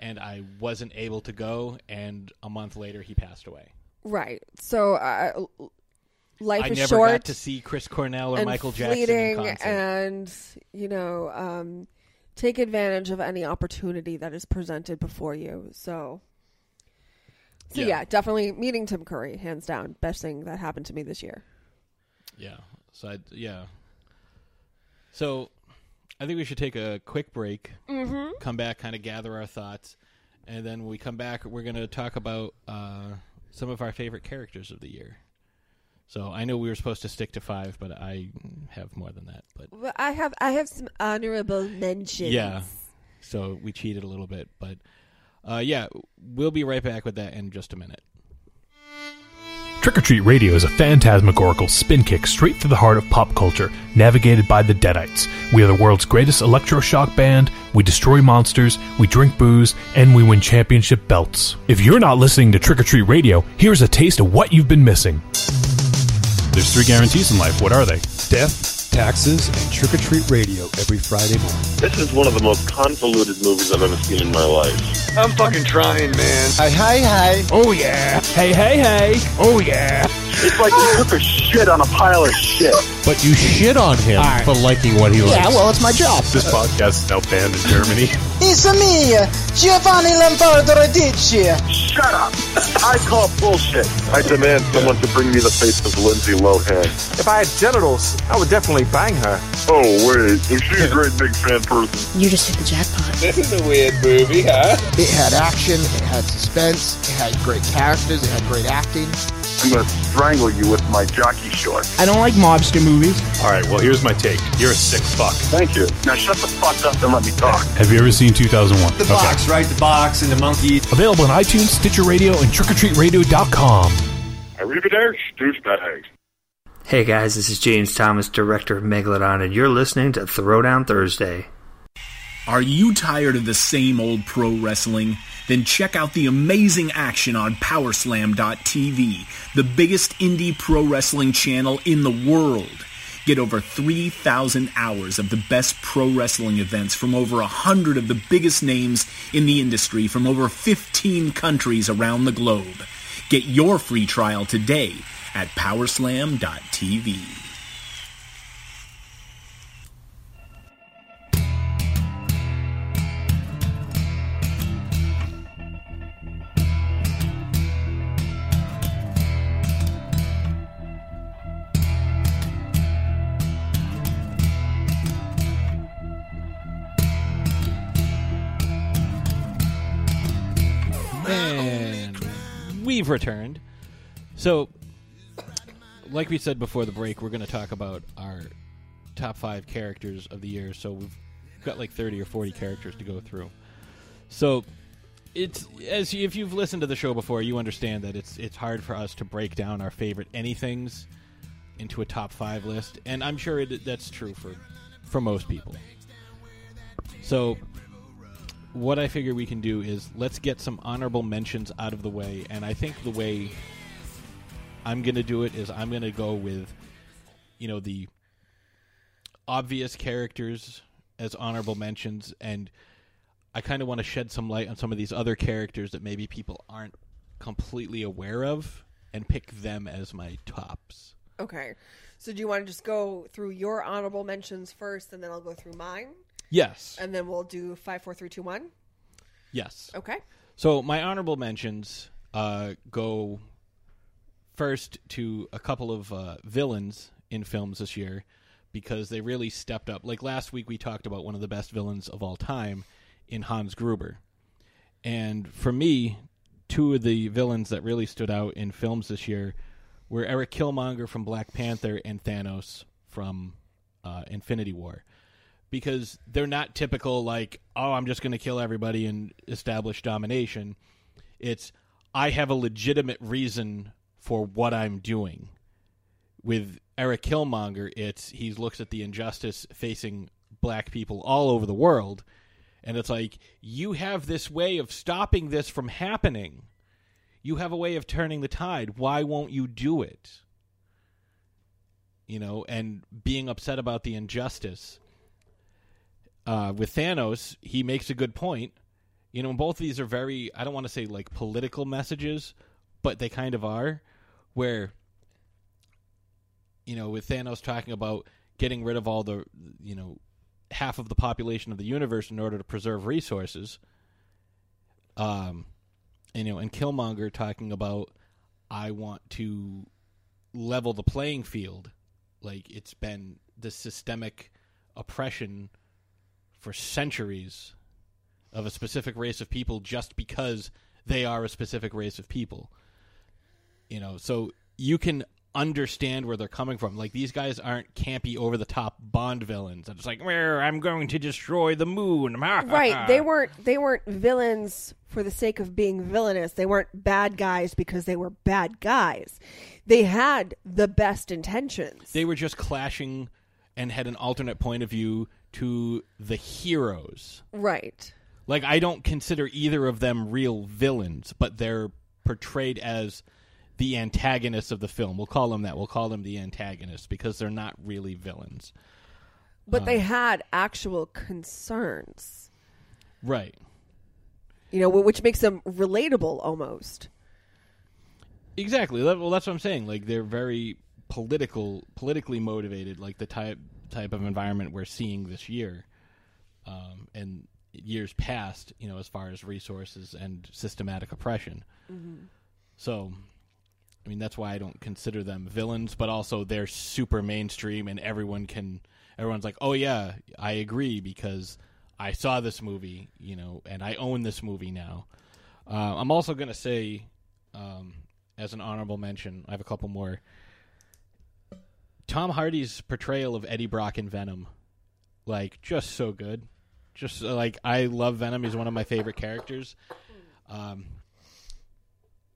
and I wasn't able to go. And a month later, he passed away. Right. So uh, life I is never short. got to see Chris Cornell or and Michael Jackson in concert. and you know um, take advantage of any opportunity that is presented before you so so Yeah. yeah. definitely meeting tim curry hands down best thing that happened to me this year Yeah. So I, yeah. So I think we should take a quick break. Mm-hmm. Come back, kind of gather our thoughts, and then when we come back, we're going to talk about uh, some of our favorite characters of the year. So I know we were supposed to stick to five, but I have more than that. But well, i have i have some honorable mentions yeah, so we cheated a little bit, but uh, yeah, we'll be right back with that in just a minute. Trick or Treat Radio is a phantasmagorical spin kick straight to the heart of pop culture, navigated by the Deadites. We are the world's greatest electroshock band, we destroy monsters, we drink booze, and we win championship belts. If you're not listening to Trick or Treat Radio, here's a taste of what you've been missing. There's three guarantees in life. What are they? Death, taxes, and trick or treat radio every Friday morning. This is one of the most convoluted movies I've ever seen in my life. I'm fucking trying, man. Hi, hi, hi. Oh, yeah. Hey, hey, hey. Oh, yeah. It's like you took a shit on a pile of shit. But you shit on him for liking what he likes. Yeah, well, it's my job. This podcast is now banned in Germany. It's me, Giovanni Lombardo Radice. Shut up! I call bullshit. I demand someone to bring me the face of Lindsay Lohan. If I had genitals, I would definitely bang her. Oh wait, is she a great big fan person? You just hit the jackpot. This is a weird movie, huh? It had action, it had suspense, it had great characters, it had great acting. I'm gonna strangle you with my jockey shorts. I don't like mobster movies. All right, well, here's my take. You're a sick fuck. Thank you. Now shut the fuck up and let me talk. Have you ever seen 2001? The box, right? The box and the monkey. Available on iTunes, Stitcher Radio, and trickortreatradio.com. Arrivederci, douchebags. Hey guys, this is James Thomas, director of Megalodon, and you're listening to Throwdown Thursday. Are you tired of the same old pro wrestling? Then check out the amazing action on Powerslam.tv, the biggest indie pro wrestling channel in the world. Get over 3,000 hours of the best pro wrestling events from over 100 of the biggest names in the industry from over 15 countries around the globe. Get your free trial today at Powerslam.tv. we've returned. So, like we said before the break, we're going to talk about our top five characters of the year. So we've got like thirty or forty characters to go through. So it's as if you've listened to the show before, you understand that it's it's hard for us to break down our favorite anythings into a top five list, and I'm sure it, that's true for for most people. So what I figure we can do is let's get some honorable mentions out of the way, and I think the way I'm going to do it is I'm going to go with, you know, the obvious characters as honorable mentions, and I kind of want to shed some light on some of these other characters that maybe people aren't completely aware of, and pick them as my tops. okay so do you want to just go through your honorable mentions first and then i'll go through mine Yes. and then we'll do five four three two one Yes. okay So my honorable mentions uh, go first to a couple of uh, villains in films this year, because they really stepped up. Like last week, we talked about one of the best villains of all time in Hans Gruber. And for me, two of the villains that really stood out in films this year were Eric Killmonger from Black Panther and Thanos from uh, Infinity War. Because they're not typical, like, oh, I'm just going to kill everybody and establish domination. It's, I have a legitimate reason for what I'm doing. With Eric Killmonger, it's he looks at the injustice facing black people all over the world, and it's like you have this way of stopping this from happening. You have a way of turning the tide. Why won't you do it? You know, and being upset about the injustice. Uh, with Thanos, he makes a good point. You know, both of these are very, I don't want to say like political messages, but they kind of are, where you know, with Thanos talking about getting rid of all the, you know, half of the population of the universe in order to preserve resources. Um, and, you know, and Killmonger talking about, I want to level the playing field. Like it's been the systemic oppression for centuries of a specific race of people just because they are a specific race of people. You know, so you can understand where they're coming from. Like these guys aren't campy over the top Bond villains. It's like, I'm going to destroy the moon. right. They weren't they weren't villains for the sake of being villainous. They weren't bad guys because they were bad guys. They had the best intentions. They were just clashing and had an alternate point of view to the heroes. Right. Like I don't consider either of them real villains, but they're portrayed as the antagonists of the film. We'll call them that. We'll call them the antagonists because they're not really villains. But they um, had actual concerns. Right. You know, which makes them relatable almost. Exactly. Well, that's what I'm saying. Like they're very political, politically motivated. Like the type type of environment we're seeing this year, um, and years past. You know, as far as resources and systematic oppression. Mhm. So, I mean, that's why I don't consider them villains, but also they're super mainstream, and everyone can. Everyone's like, "Oh yeah, I agree," because I saw this movie, you know, and I own this movie now. Uh, I'm also going to say, um, as an honorable mention, I have a couple more. Tom Hardy's portrayal of Eddie Brock in Venom, like, just so good. Just uh, like I love Venom. He's one of my favorite characters. Um,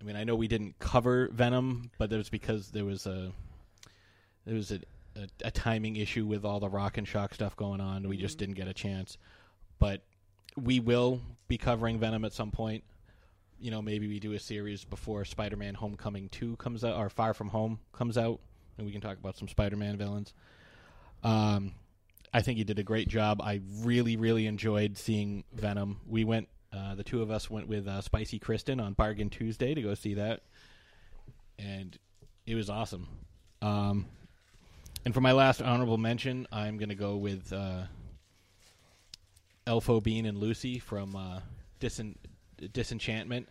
I mean, I know we didn't cover Venom, but that was because there was a there was a, a, a timing issue with all the Rock and Shock stuff going on. We just didn't get a chance, but we will be covering Venom at some point. You know, maybe we do a series before Spider-Man: Homecoming two comes out or Far From Home comes out, and we can talk about some Spider-Man villains. Um, I think he did a great job. I really, really enjoyed seeing Venom. We went, uh, the two of us went with uh, Spicy Kristen on Bargain Tuesday to go see that, and it was awesome. Um, and for my last honorable mention, I'm going to go with uh, Elfo Bean and Luci from uh, Disen- Disenchantment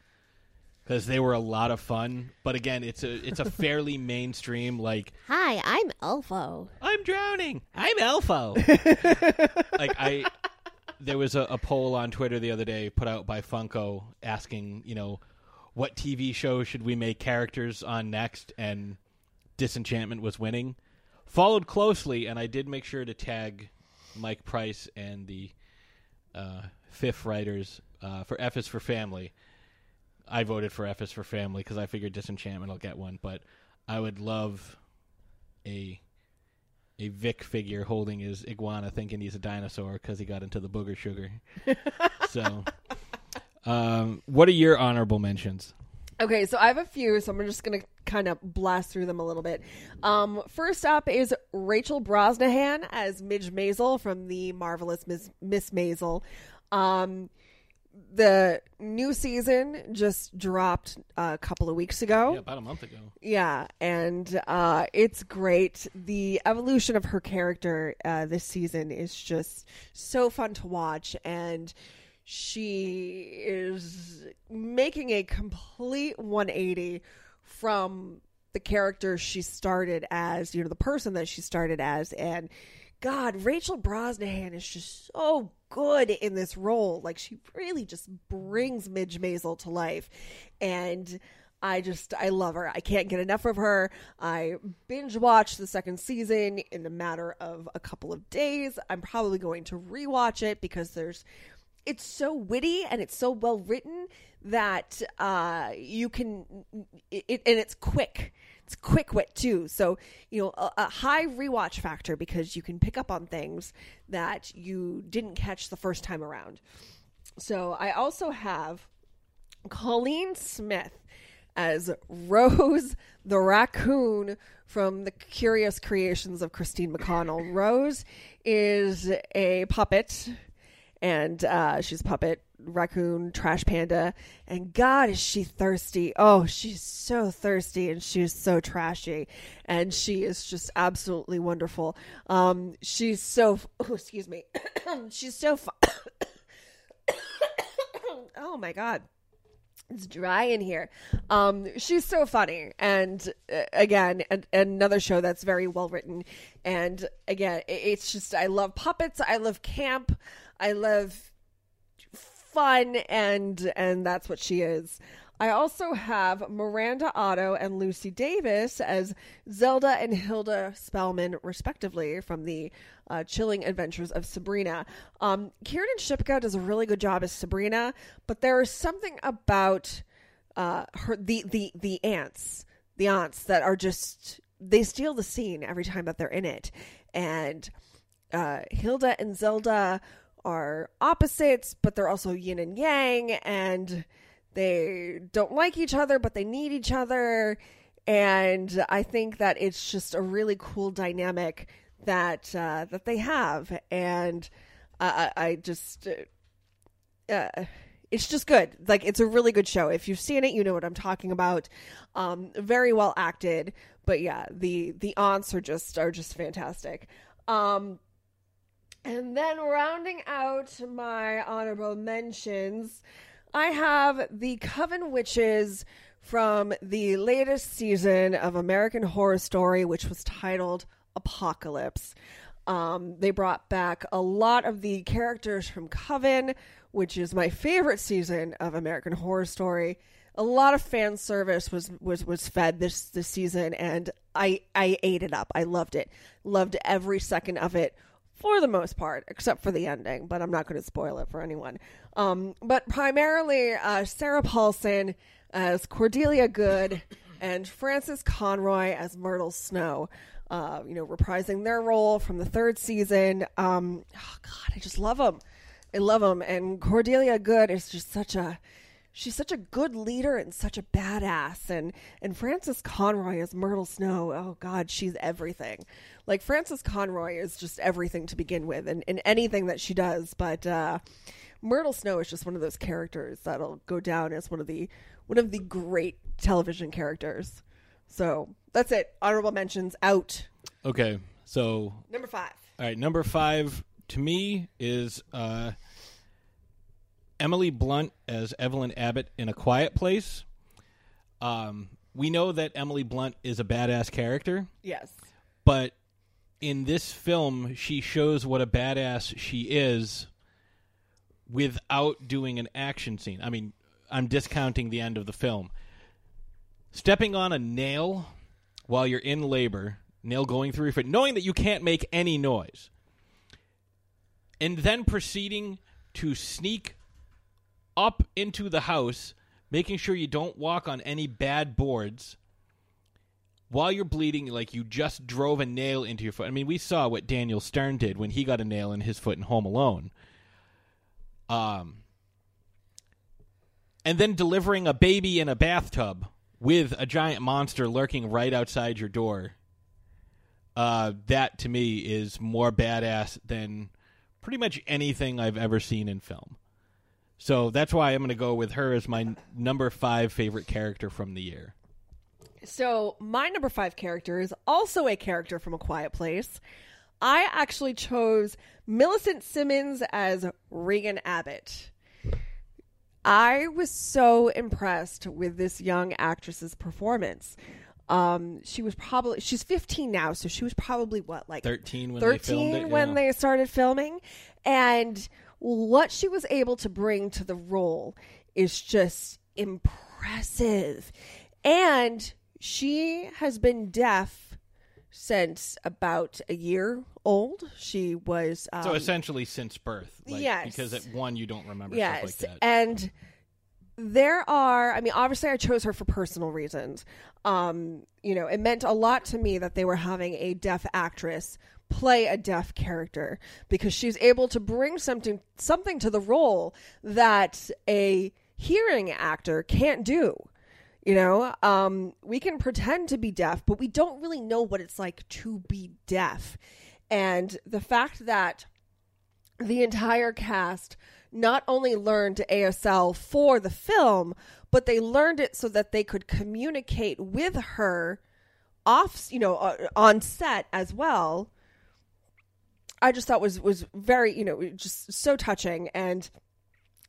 because they were a lot of fun. But again, it's a it's a fairly mainstream like Hi, I'm Elfo. I'm drowning. I'm Elfo. like I, there was a, a poll on Twitter the other day put out by Funko asking, you know, what TV show should we make characters on next, and Disenchantment was winning. Followed closely, and I did make sure to tag Mike Price and the uh, fifth writers uh, for F is for Family. I voted for F is for Family because I figured Disenchantment will get one, but I would love a a Vic figure holding his iguana, thinking he's a dinosaur because he got into the booger sugar. so, um, what are your honorable mentions? Okay, so I have a few, so I'm just going to kind of blast through them a little bit. Um, first up is Rachel Brosnahan as Midge Maisel from the marvelous Miss, Miss Maisel. Um, the new season just dropped a couple of weeks ago. Yeah, about a month ago. Yeah, and uh, it's great. The evolution of her character uh, this season is just so fun to watch, and she is making a complete 180 from the character she started as, you know, the person that she started as, and God, Rachel Brosnahan is just so good in this role. Like she really just brings Midge Maisel to life, and I just I love her. I can't get enough of her. I binge watched the second season in a matter of a couple of days. I'm probably going to rewatch it because there's it's so witty and it's so well written that uh, you can it, and it's quick it's quick wit too. So you know a, a, high rewatch factor because you can pick up on things that you didn't catch the first time around. So i also have colleen smith as rose the raccoon from the curious creations of christine mcconnell. Rose is a puppet and uh, she's a puppet raccoon trash panda and god is she thirsty oh she's so thirsty and she's so trashy and she is just absolutely wonderful um she's so oh, excuse me she's so fu- oh my god it's dry in here. Um, she's so funny, and uh, again, an- another show that's very well written. And again, it- it's just I love puppets. I love camp. I love fun, and and that's what she is. I also have Miranda Otto and Lucy Davis as Zelda and Hilda Spellman, respectively, from the uh, Chilling Adventures of Sabrina. Um, Kiernan Shipka does a really good job as Sabrina, but there is something about uh, her the the the aunts, the aunts that are just they steal the scene every time that they're in it, and uh, Hilda and Zelda are opposites, but they're also yin and yang, and they don't like each other, but they need each other. And I think that it's just a really cool dynamic that uh, that they have, and I, I just uh, it's just good. Like it's a really good show. If you've seen it, you know what I'm talking about. Um, very well acted, but yeah, the the aunts are just are just fantastic. Um, and then rounding out my honorable mentions, I have the Coven Witches from the latest season of American Horror Story, which was titled Apocalypse. Um, they brought back a lot of the characters from Coven, which is my favorite season of American Horror Story. A lot of fan service was was was fed this this season, and I I ate it up. I loved it, loved every second of it for the most part, except for the ending. But I'm not going to spoil it for anyone. Um, but primarily, uh, Sarah Paulson as Cordelia Goode and Frances Conroy as Myrtle Snow. Uh, you know, reprising their role from the third season. Um, oh God, I just love them. I love them. And Cordelia Goode is just such a she's such a good leader and such a badass. And and Frances Conroy as Myrtle Snow. Oh god she's everything. Like Frances Conroy is just everything to begin with and, and anything that she does. But uh Myrtle Snow is just one of those characters that'll go down as one of the one of the great television characters. So that's it. Honorable mentions out. Okay, so number five. All right, number five to me is uh, Emily Blunt as Evelyn Abbott in A Quiet Place. Um, we know that Emily Blunt is a badass character, yes but in this film, she shows what a badass she is without doing an action scene. I mean, I'm discounting the end of the film. Stepping on a nail while you're in labor, nail going through your foot, knowing that you can't make any noise, and then proceeding to sneak up into the house, making sure you don't walk on any bad boards while you're bleeding, like you just drove a nail into your foot. I mean, we saw what Daniel Stern did when he got a nail in his foot in Home Alone. Um, and then delivering a baby in a bathtub with a giant monster lurking right outside your door. Uh, that to me is more badass than pretty much anything I've ever seen in film. So that's why I'm going to go with her as my number five favorite character from the year. So, my number five character is also a character from A Quiet Place. I actually chose Millicent Simmonds as Regan Abbott. I was so impressed with this young actress's performance. Um, she was probably she's 15 now, so she was probably what like 13 when 13 they filmed it. when yeah. they started filming, and what she was able to bring to the role is just impressive, and she has been deaf since about a year old. She was um, so essentially since birth. Like, yes. Because at one, you don't remember yes, stuff like that. and there are. I mean, obviously, I chose her for personal reasons. Um, you know, it meant a lot to me that they were having a deaf actress play a deaf character because she's able to bring something something to the role that a hearing actor can't do. You know, um, we can pretend to be deaf, but we don't really know what it's like to be deaf. And the fact that the entire cast not only learned ASL for the film, but they learned it so that they could communicate with her off, you know, uh, on set as well. I just thought was was very, you know, just so touching and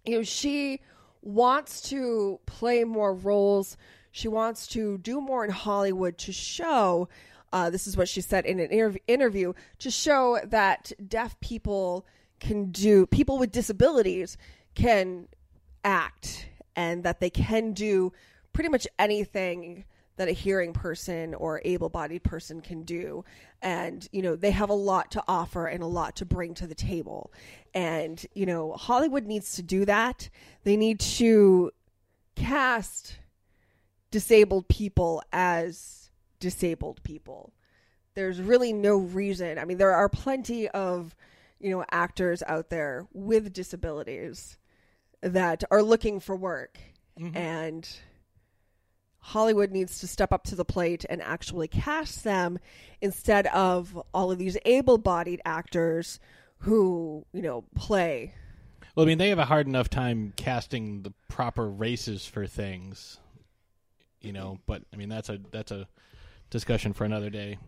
you know, she wants to play more roles. She wants to do more in Hollywood to show uh, this is what she said in an interv- interview to show that deaf people can do people with disabilities can act and that they can do pretty much anything that a hearing person or able-bodied person can do. And you know they have a lot to offer and a lot to bring to the table. And you know hollywood needs to do that. They need to cast disabled people as disabled people. There's really no reason. I mean there are plenty of you know actors out there with disabilities that are looking for work. Mm-hmm. And Hollywood needs to step up to the plate and actually cast them instead of all of these able-bodied actors who, you know, play. Well, I mean, they have a hard enough time casting the proper races for things, you know. But I mean, that's a that's a discussion for another day.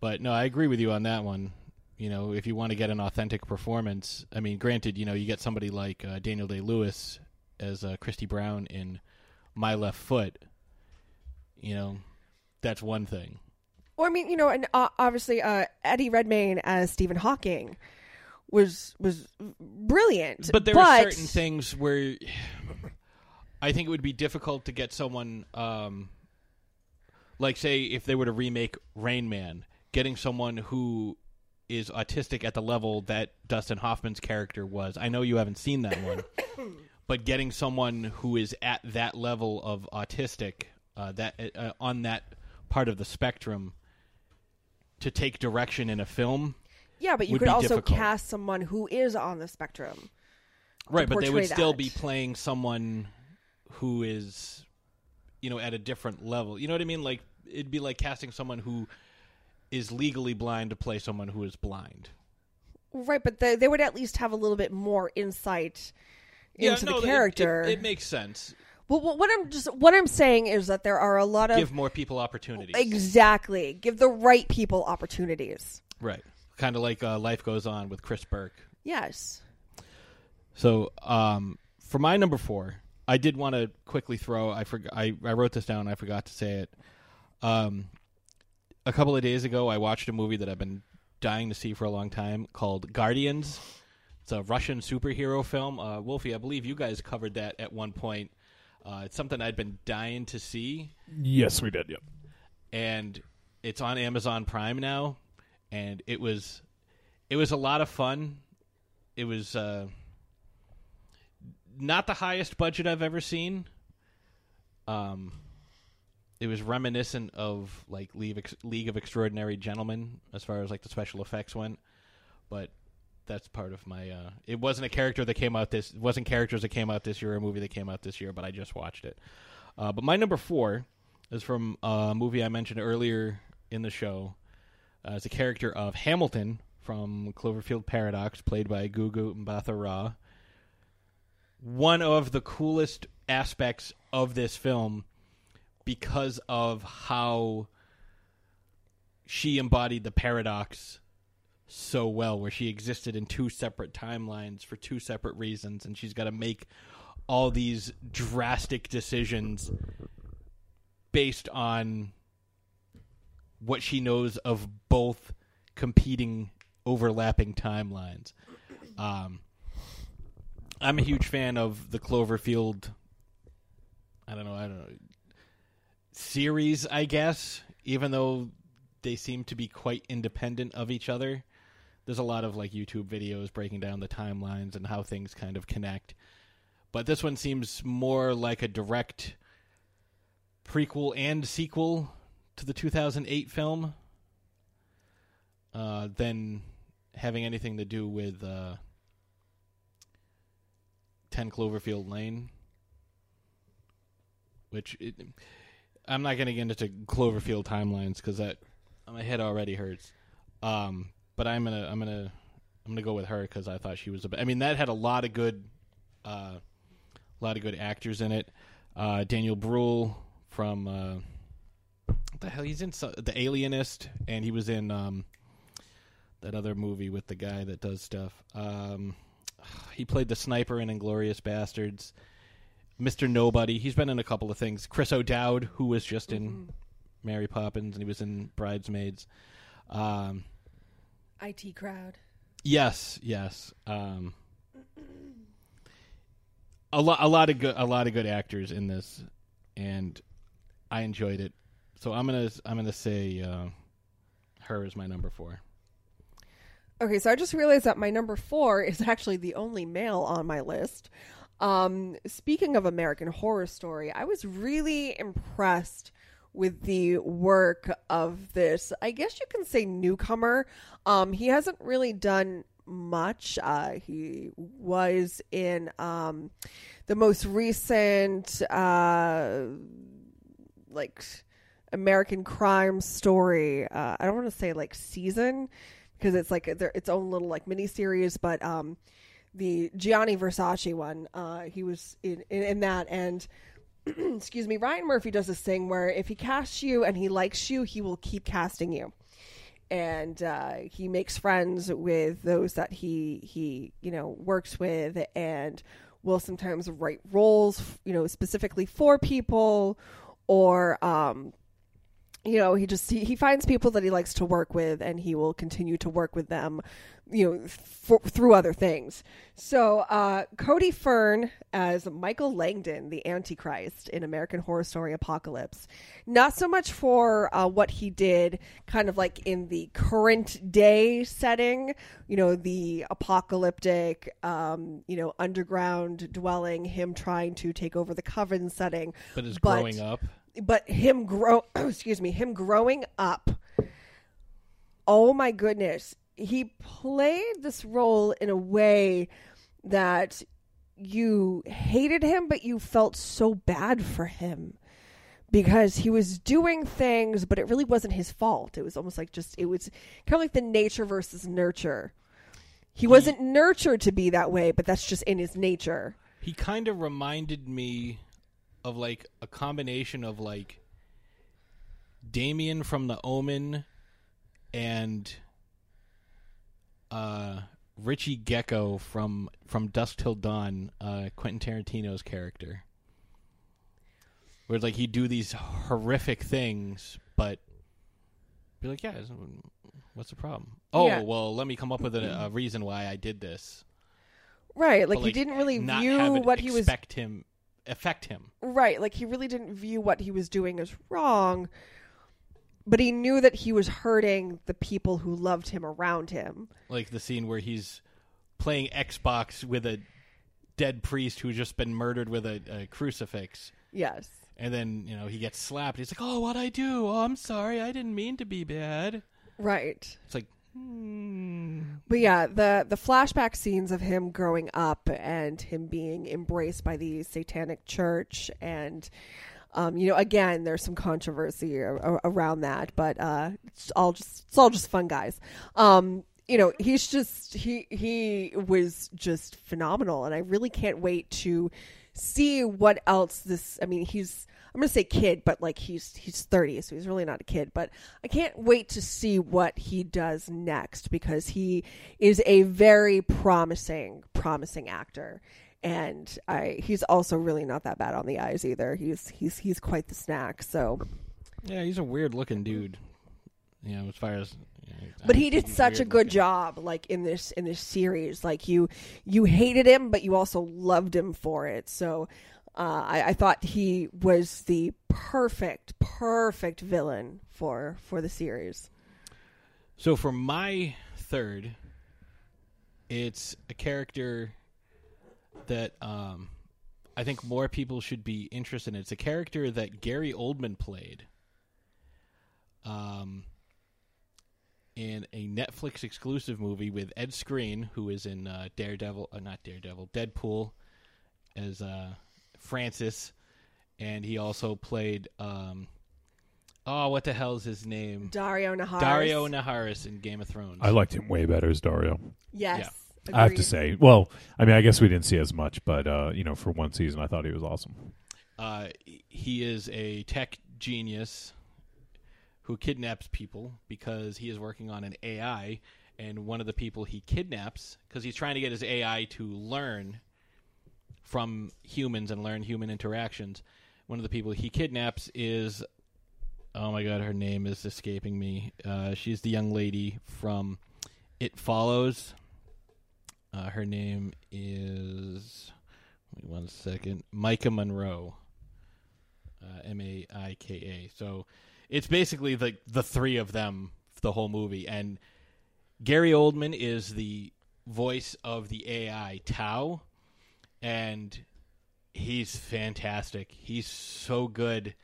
But no, I agree with you on that one. You know, if you want to get an authentic performance, I mean, granted, you know, you get somebody like uh, Daniel Day Lewis as uh, Christy Brown in My Left Foot. You know, that's one thing. Or I mean, you know, and uh, obviously uh, Eddie Redmayne as Stephen Hawking was was brilliant. But there are certain things where I think it would be difficult to get someone, um, like say, if they were to remake Rain Man, getting someone who is autistic at the level that Dustin Hoffman's character was. I know you haven't seen that one, but getting someone who is at that level of autistic, uh, that uh, on that part of the spectrum, to take direction in a film. Yeah, but you could also difficult. cast someone who is on the spectrum. right but they would portray still be playing someone who is you know at a different level you know what i mean like it'd be like casting someone who is legally blind to play someone who is blind Right, but they, they would at least have a little bit more insight into no, the character. it, it makes sense well, what what I'm just what I'm saying is that there are a lot of give more people opportunities exactly give the right people opportunities. right kind of like uh, life goes on with chris burke Yes. So, um, for my number four, I did want to quickly throw. I forgot. I, I wrote this down. I forgot to say it. Um, a couple of days ago, I watched a movie that I've been dying to see for a long time called Guardians. It's a Russian superhero film. Uh, Wolfie, I believe you guys covered that at one point. Uh, it's something I'd been dying to see, Yes, we did. Yep. and it's on Amazon Prime now. And it was, it was a lot of fun. It was. Uh, not the highest budget I've ever seen. Um, it was reminiscent of like League, League of Extraordinary Gentlemen as far as like the special effects went, but that's part of my. Uh, it wasn't a character that came out this. It wasn't characters that came out this year. or A movie that came out this year, but I just watched it. Uh, but my number four is from a movie I mentioned earlier in the show. Uh, it's a character of Hamilton from Cloverfield Paradox, played by Gugu Mbatha Raw one of the coolest aspects of this film because of how she embodied the paradox so well where she existed in two separate timelines for two separate reasons and she's got to make all these drastic decisions based on what she knows of both competing overlapping timelines. Um, I'm a huge fan of the Cloverfield. I don't know. I don't know series. I guess, even though they seem to be quite independent of each other. There's a lot of like YouTube videos breaking down the timelines and how things kind of connect. But this one seems more like a direct prequel and sequel to the 2008 film uh, than having anything to do with uh, 10 Cloverfield Lane. Which it, I'm not going to get into Cloverfield timelines because that my head already hurts. Um, but I'm gonna I'm gonna I'm gonna go with her because I thought she was. A, I mean, that had a lot of good, uh, a lot of good actors in it. Uh, Daniel Bruhl from uh, what the hell? He's in so, the Alienist, and he was in um, that other movie with the guy that does stuff. Um, he played the sniper in Inglourious Basterds. Mr. Nobody. He's been in a couple of things. Chris O'Dowd, who was just in Mm-hmm. Mary Poppins, and he was in Bridesmaids. Um, IT crowd. yes, yes. Um, a lot, a lot of good, a lot of good actors in this, and I enjoyed it. So I'm gonna, I'm gonna say uh, her is my number four. Okay, so I just realized that my number four is actually the only male on my list. Um, speaking of American Horror Story, I was really impressed with the work of this. I guess you can say newcomer. Um, he hasn't really done much. Uh, he was in um, the most recent, uh, like American Crime Story. Uh, I don't want to say like season because it's like its own little like mini series, but um, the Gianni Versace one, uh, he was in, in in that and. excuse me, Ryan Murphy does this thing where if he casts you and he likes you, he will keep casting you. And uh, he makes friends with those that he he you know works with, and will sometimes write roles you know specifically for people, or um, you know he just he, he finds people that he likes to work with, and he will continue to work with them, you know, for, through other things. So uh, Cody Fern as Michael Langdon, the Antichrist in American Horror Story Apocalypse. Not so much for uh, what he did, kind of like in the current day setting, you know, the apocalyptic, um, you know, underground dwelling, him trying to take over the coven setting. But is growing up. But him grow, excuse me, him growing up. Oh my goodness, he played this role in a way that you hated him, but you felt so bad for him because he was doing things, but it really wasn't his fault. It was almost like just, it was kind of like the nature versus nurture. He wasn't nurtured to be that way, but that's just in his nature. He kind of reminded me of like a combination of like Damien from The Omen and uh, Richie Gecko from from Dusk Till Dawn, uh, Quentin Tarantino's character. Where like he'd do these horrific things, but be like, yeah, what's the problem? Oh, Yeah. well, let me come up with a, a reason why I did this. Right, like, But, he didn't really view what he was expect him affect him. Right, like he really didn't view what he was doing as wrong, but he knew that he was hurting the people who loved him around him. like the scene where he's playing Xbox with a dead priest who's just been murdered with a, a crucifix. Yes. And then, you know, he gets slapped. He's like, "Oh, what I do? Oh, I'm sorry. I didn't mean to be bad." Right. It's like, hmm. But yeah, the the flashback scenes of him growing up and him being embraced by the satanic church and um, you know, again, there's some controversy around that, but uh, it's all just it's all just fun, guys. Um, you know, he's just he he was just phenomenal, and I really can't wait to see what else this. I mean, he's I'm gonna say kid, but like he's he's 30, so he's really not a kid. But I can't wait to see what he does next because he is a very promising promising actor, and I he's also really not that bad on the eyes either. He's he's he's quite the snack. So, Yeah, he's a weird looking dude. You know, as far as. you know, but he did such a good looking. job, like in this in this series. Like you you hated him, but you also loved him for it. So. Uh, I, I thought he was the perfect, perfect villain for for the series. So for my third, it's a character that um, I think more people should be interested in. It's a character that Gary Oldman played um, in a Netflix exclusive movie with Ed Skrein, who is in uh, Daredevil, uh, not Daredevil, Deadpool, as uh, Francis, and he also played. Um, oh, what the hell is his name? Daario Naharis. Daario Naharis in Game of Thrones. I liked him way better as Daario. Yes. I have to say. Well, I mean, I guess we didn't see as much, but uh, you know, for one season, I thought he was awesome. Uh, he is a tech genius who kidnaps people because he is working on an AI, and one of the people he kidnaps because he's trying to get his AI to learn from humans and learn human interactions. One of the people he kidnaps is, oh my god, her name is escaping me. Uh, she's the young lady from It Follows. Uh, her name is one second, Maika Monroe, uh, M A I K A. So it's basically the the three of them the whole movie, and Gary Oldman is the voice of the AI Tau, and he's fantastic. He's so good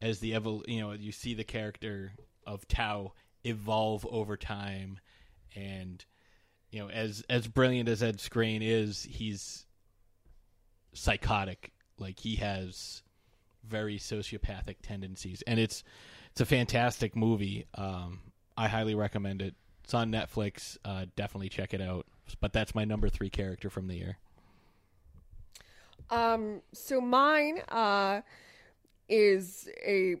as the evol- you know you see the character of Tau evolve over time, and you know as as brilliant as Ed Skrein is, he's psychotic. Like he has very sociopathic tendencies, and it's it's a fantastic movie. Um, I highly recommend it. It's on Netflix. Uh, definitely check it out. But that's my number three character from the year. Um, so mine uh, is a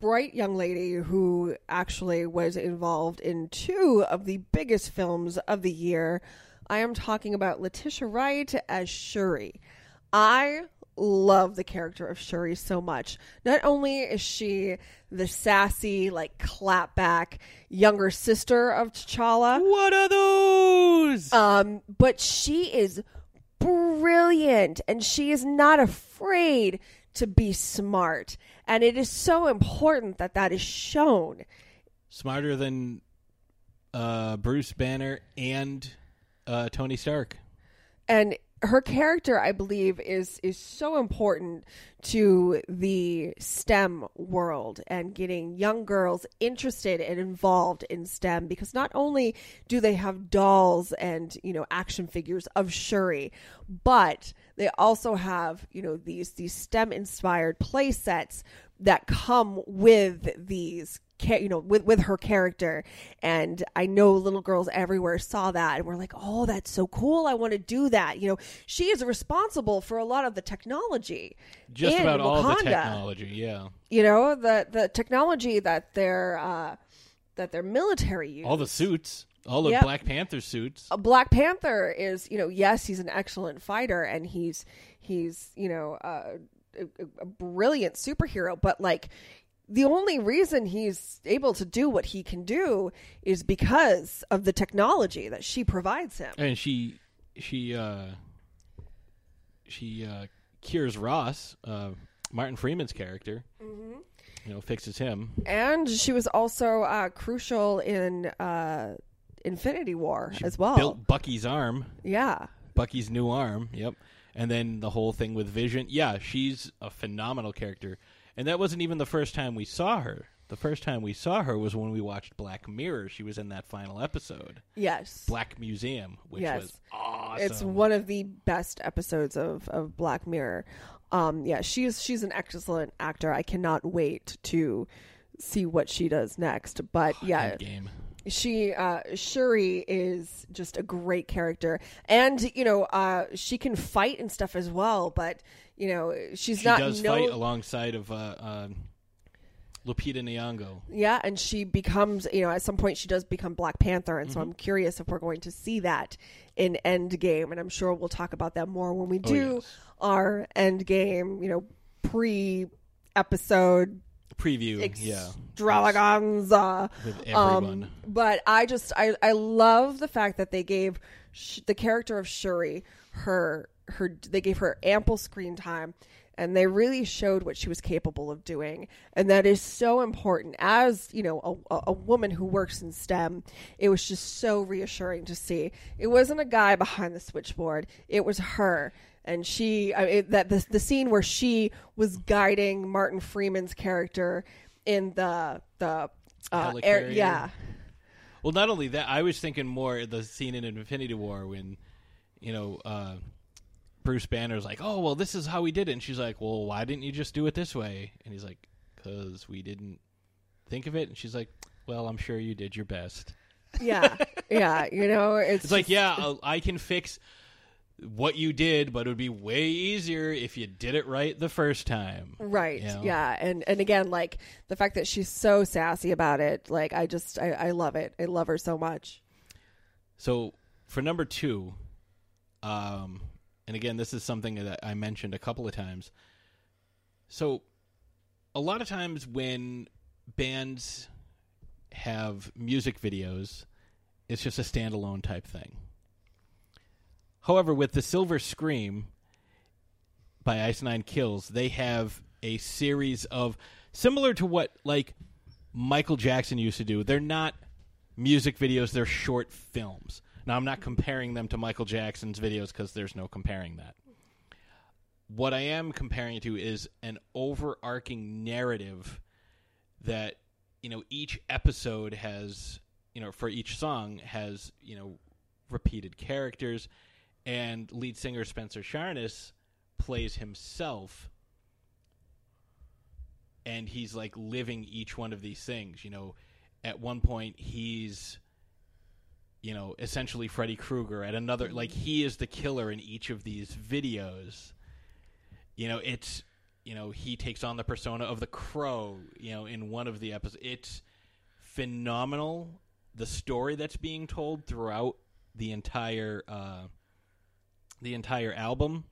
bright young lady who actually was involved in two of the biggest films of the year. I am talking about Letitia Wright as Shuri. I love the character of Shuri so much. Not only is she the sassy, like clapback younger sister of T'Challa. What are those? Um, but she is brilliant and she is not afraid to be smart. And it is so important that that is shown. Smarter than uh, Bruce Banner and uh, Tony Stark. and her character i believe is is so important to the stem world and getting young girls interested and involved in stem because not only do they have dolls and you know action figures of shuri but they also have you know these these stem inspired play sets that come with these you know with with her character. And i know little girls everywhere saw that and were like oh that's so cool. I want to do that. You know she is responsible for a lot of the technology Just in about all the Wakanda. technology, yeah. you know the the technology that their uh that their military uses All the suits, all the Yep. Black Panther suits. a Black Panther is, you know, yes, he's an excellent fighter and he's he's, you know, uh, a, a brilliant superhero, but like the only reason he's able to do what he can do is because of the technology that she provides him. And she she uh she uh cures Ross, uh Martin Freeman's character. Mm-hmm. You know, fixes him. And she was also uh, crucial in uh, Infinity War as well. Built Bucky's arm. Yeah. Bucky's new arm. Yep. And then the whole thing with Vision. Yeah, she's a phenomenal character. And that wasn't even the first time we saw her. The first time we saw her was when we watched Black Mirror. She was in that final episode. Yes. Black Museum, which yes. was awesome. It's one of the best episodes of, of Black Mirror. Um, yeah, she's she's an excellent actor. I cannot wait to see what she does next. But yeah, Endgame. She uh, Shuri is just a great character, and you know uh, she can fight and stuff as well. But you know she's not she not does no fight alongside of uh, uh, Lupita Nyong'o. Yeah, and she becomes, you know, at some point she does become Black Panther, and so Mm-hmm. I'm curious if we're going to see that in Endgame, and I'm sure we'll talk about that more when we do Oh, yes. our Endgame, you know, pre episode Preview, yeah. extravaganza. With Um, but I just I I love the fact that they gave sh- the character of Shuri her her they gave her ample screen time and they really showed what she was capable of doing. And that is so important. As you know a, a woman who works in stem it was just so reassuring to see. It wasn't a guy behind the switchboard. It was her and she I mean, that the, the scene where she was guiding martin freeman's character in the the uh, air, yeah Well, not only that, I was thinking more of the scene in Infinity War when, you know, uh, Bruce Banner's like, "Oh, well, this is how we did it," and she's like, "Well, why didn't you just do it this way?" And he's like, "Cause we didn't think of it." And she's like, "Well, I'm sure you did your best." yeah yeah you know it's, It's like, yeah, I can fix what you did, but it would be way easier if you did it right the first time. right you know? yeah and and again like the fact that she's so sassy about it like i just i, I love it i love her so much So for number two, um, and again, this is something that I mentioned a couple of times. So a lot of times when bands have music videos, it's just a standalone type thing. However, with the Silver Scream by Ice Nine Kills, they have a series of similar to what like Michael Jackson used to do. They're not music videos, they're short films. Now, I'm not comparing them to Michael Jackson's videos because there's no comparing that. What I am comparing it to is an overarching narrative that, you know, each episode has, you know, for each song has, you know, repeated characters, and lead singer Spencer Charnas plays himself and he's like living each one of these things. You know, at one point he's, you know, essentially Freddy Krueger. At another, like he is the killer in each of these videos. You know, it's you know he takes on the persona of the crow. You know, in one of the episodes, it's phenomenal. The story that's being told throughout the entire uh, the entire album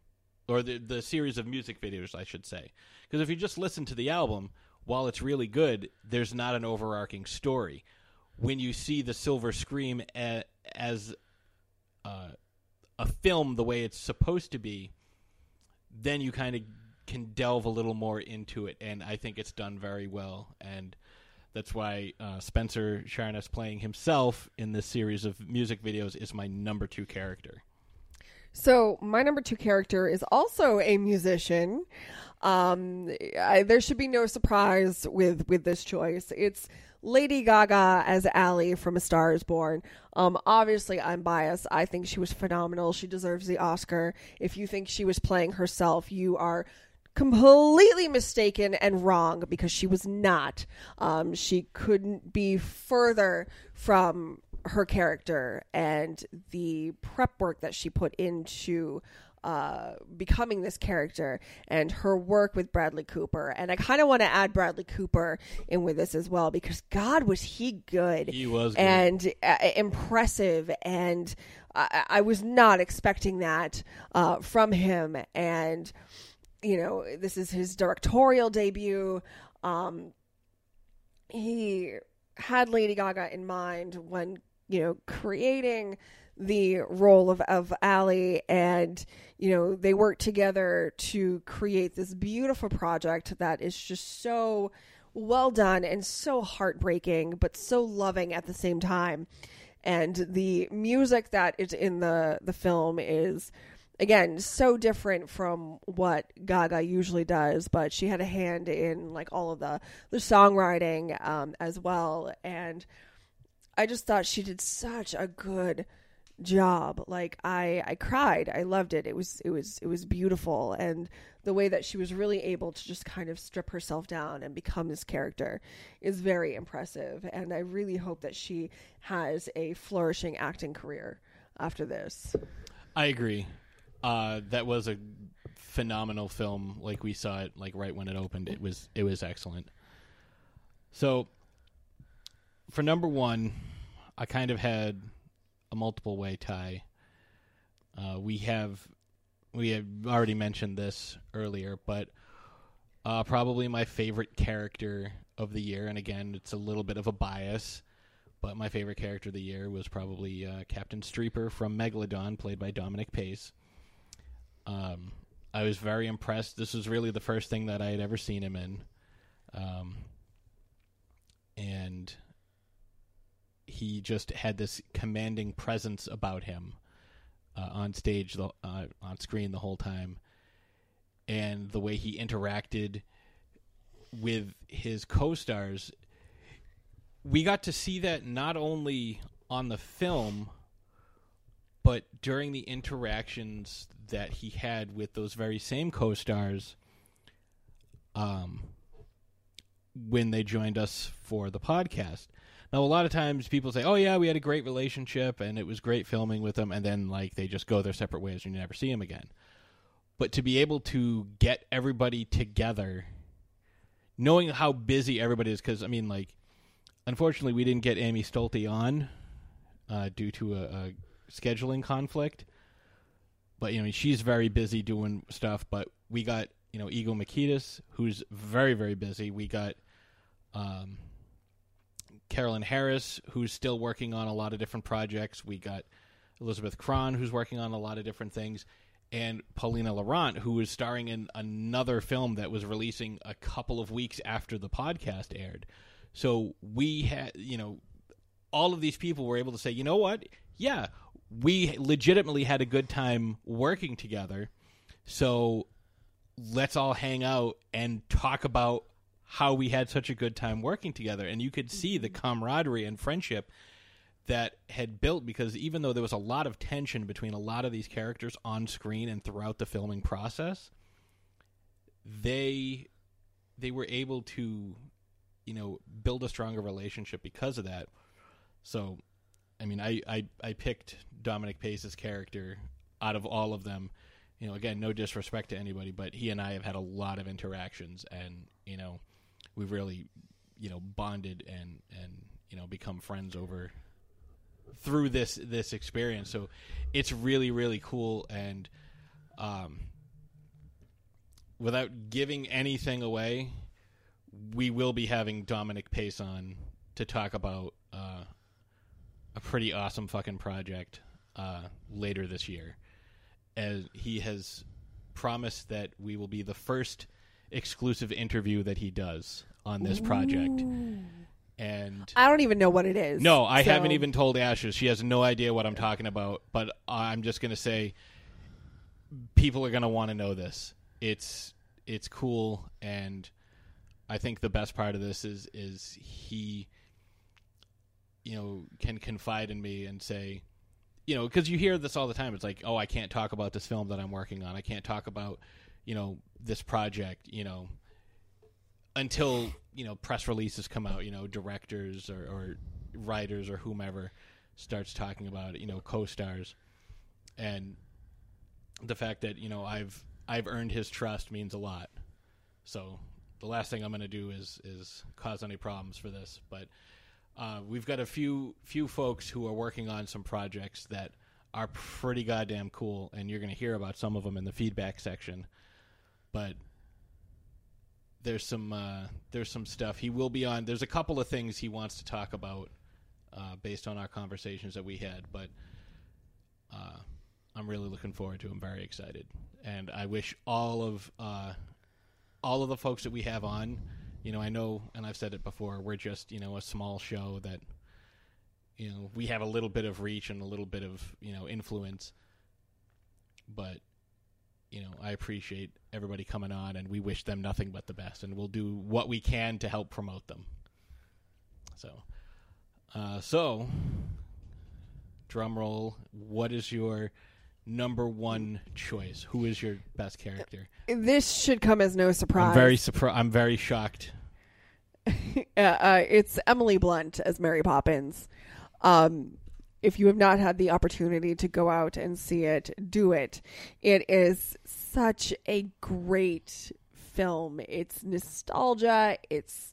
or the the series of music videos, I should say. Because if you just listen to the album, while it's really good, there's not an overarching story. When you see the Silver Scream a, as uh, a film the way it's supposed to be, then you kind of can delve a little more into it, and I think it's done very well. And that's why uh, Spencer Charnas playing himself in this series of music videos is my number two character. So my number two character is also a musician. Um, I, there should be no surprise with with this choice. It's Lady Gaga as Ally from A Star Is Born. Um, obviously, I'm biased. I think she was phenomenal. She deserves the Oscar. If you think she was playing herself, you are completely mistaken and wrong because she was not. Um, she couldn't be further from her character and the prep work that she put into uh, becoming this character and her work with Bradley Cooper. And I kind of want to add Bradley Cooper in with this as well because God was he good. He was good. and uh, impressive and I, I was not expecting that uh, from him and you know this is his directorial debut um, he had lady gaga in mind when you know creating the role of, of Ally and you know they work together to create this beautiful project that is just so well done and so heartbreaking but so loving at the same time. And the music that is in the the film is again so different from what Gaga usually does but she had a hand in like all of the the songwriting um, as well. And I just thought she did such a good job. Like I I cried. I loved it. It was it was it was beautiful. And the way that she was really able to just kind of strip herself down and become this character is very impressive. And I really hope that she has a flourishing acting career after this. I agree. Uh, that was a phenomenal film. Like we saw it, like right when it opened, it was it was excellent. So, for number one, I kind of had a multiple way tie. Uh, we have we have already mentioned this earlier, but uh, probably my favorite character of the year, and again, it's a little bit of a bias, but my favorite character of the year was probably uh, Captain Streeper from Megalodon, played by Dominic Pace. Um, I was very impressed. This was really the first thing that I had ever seen him in. Um, and he just had this commanding presence about him uh, on stage, the, uh, on screen the whole time, and the way he interacted with his co-stars. We got to see that not only on the film, but during the interactions that he had with those very same co-stars. Um, when they joined us for the podcast. Now, a lot of times people say, "Oh yeah, we had a great relationship and it was great filming with them," and then like they just go their separate ways and you never see them again. But to be able to get everybody together, knowing how busy everybody is, because I mean, like, unfortunately, we didn't get Amy Stolte on uh, due to a, a scheduling conflict. But you know, she's very busy doing stuff. But we got you know Ego Mikitas, who's very very busy. We got um, Carolyn Harris, who's still working on a lot of different projects. We got Elizabeth Cron, who's working on a lot of different things, and Paulina Laurent, who is starring in another film that was releasing a couple of weeks after the podcast aired. So we had, you know, all of these people were able to say, you know what? Yeah, we legitimately had a good time working together. So let's all hang out and talk about how we had such a good time working together. And you could see the mm-hmm. camaraderie and friendship that had built because even though there was a lot of tension between a lot of these characters on screen and throughout the filming process, they they were able to you know build a stronger relationship because of that. So, I mean, I I, I picked Dominic Pace's character out of all of them. You know, again, no disrespect to anybody, but he and I have had a lot of interactions, and you know, we've really, you know, bonded and and you know become friends over through this this experience. So it's really really cool and um, without giving anything away, we will be having Dominic Pace on to talk about uh, a pretty awesome fucking project uh, later this year. As he has promised that we will be the first exclusive interview that he does on this project. And I don't even know what it is. no, I so- haven't even told Ashes. She has no idea what I'm talking about. But I'm just gonna say, people are gonna want to know this. It's it's cool, and I think the best part of this is is he, you know, can confide in me and say, you know, because you hear this all the time. It's like, oh, I can't talk about this film that I'm working on. I can't talk about, you know, this project. You know, until you know press releases come out. You know, directors or, or writers or whomever starts talking about. You know, co-stars, and the fact that you know I've I've earned his trust means a lot. So the last thing I'm going to do is is cause any problems for this, but uh, we've got a few few folks who are working on some projects that are pretty goddamn cool, and you're going to hear about some of them in the feedback section. But there's some uh, there's some stuff he will be on. There's a couple of things he wants to talk about uh, based on our conversations that we had, but uh, I'm really looking forward to. I'm very excited, and I wish all of uh, all of the folks that we have on. You know, I know, and I've said it before. We're just you know a small show that you know we have a little bit of reach and a little bit of you know influence, but you know I appreciate everybody coming on, and we wish them nothing but the best, and we'll do what we can to help promote them. So, uh, so drum roll. What is your number one choice? Who is your best character? This should come as no surprise. I'm very surprised. I'm very shocked. uh, uh, it's Emily Blunt as Mary Poppins. Um, if you have not had the opportunity to go out and see it, do it. It is such a great film. It's nostalgia. It's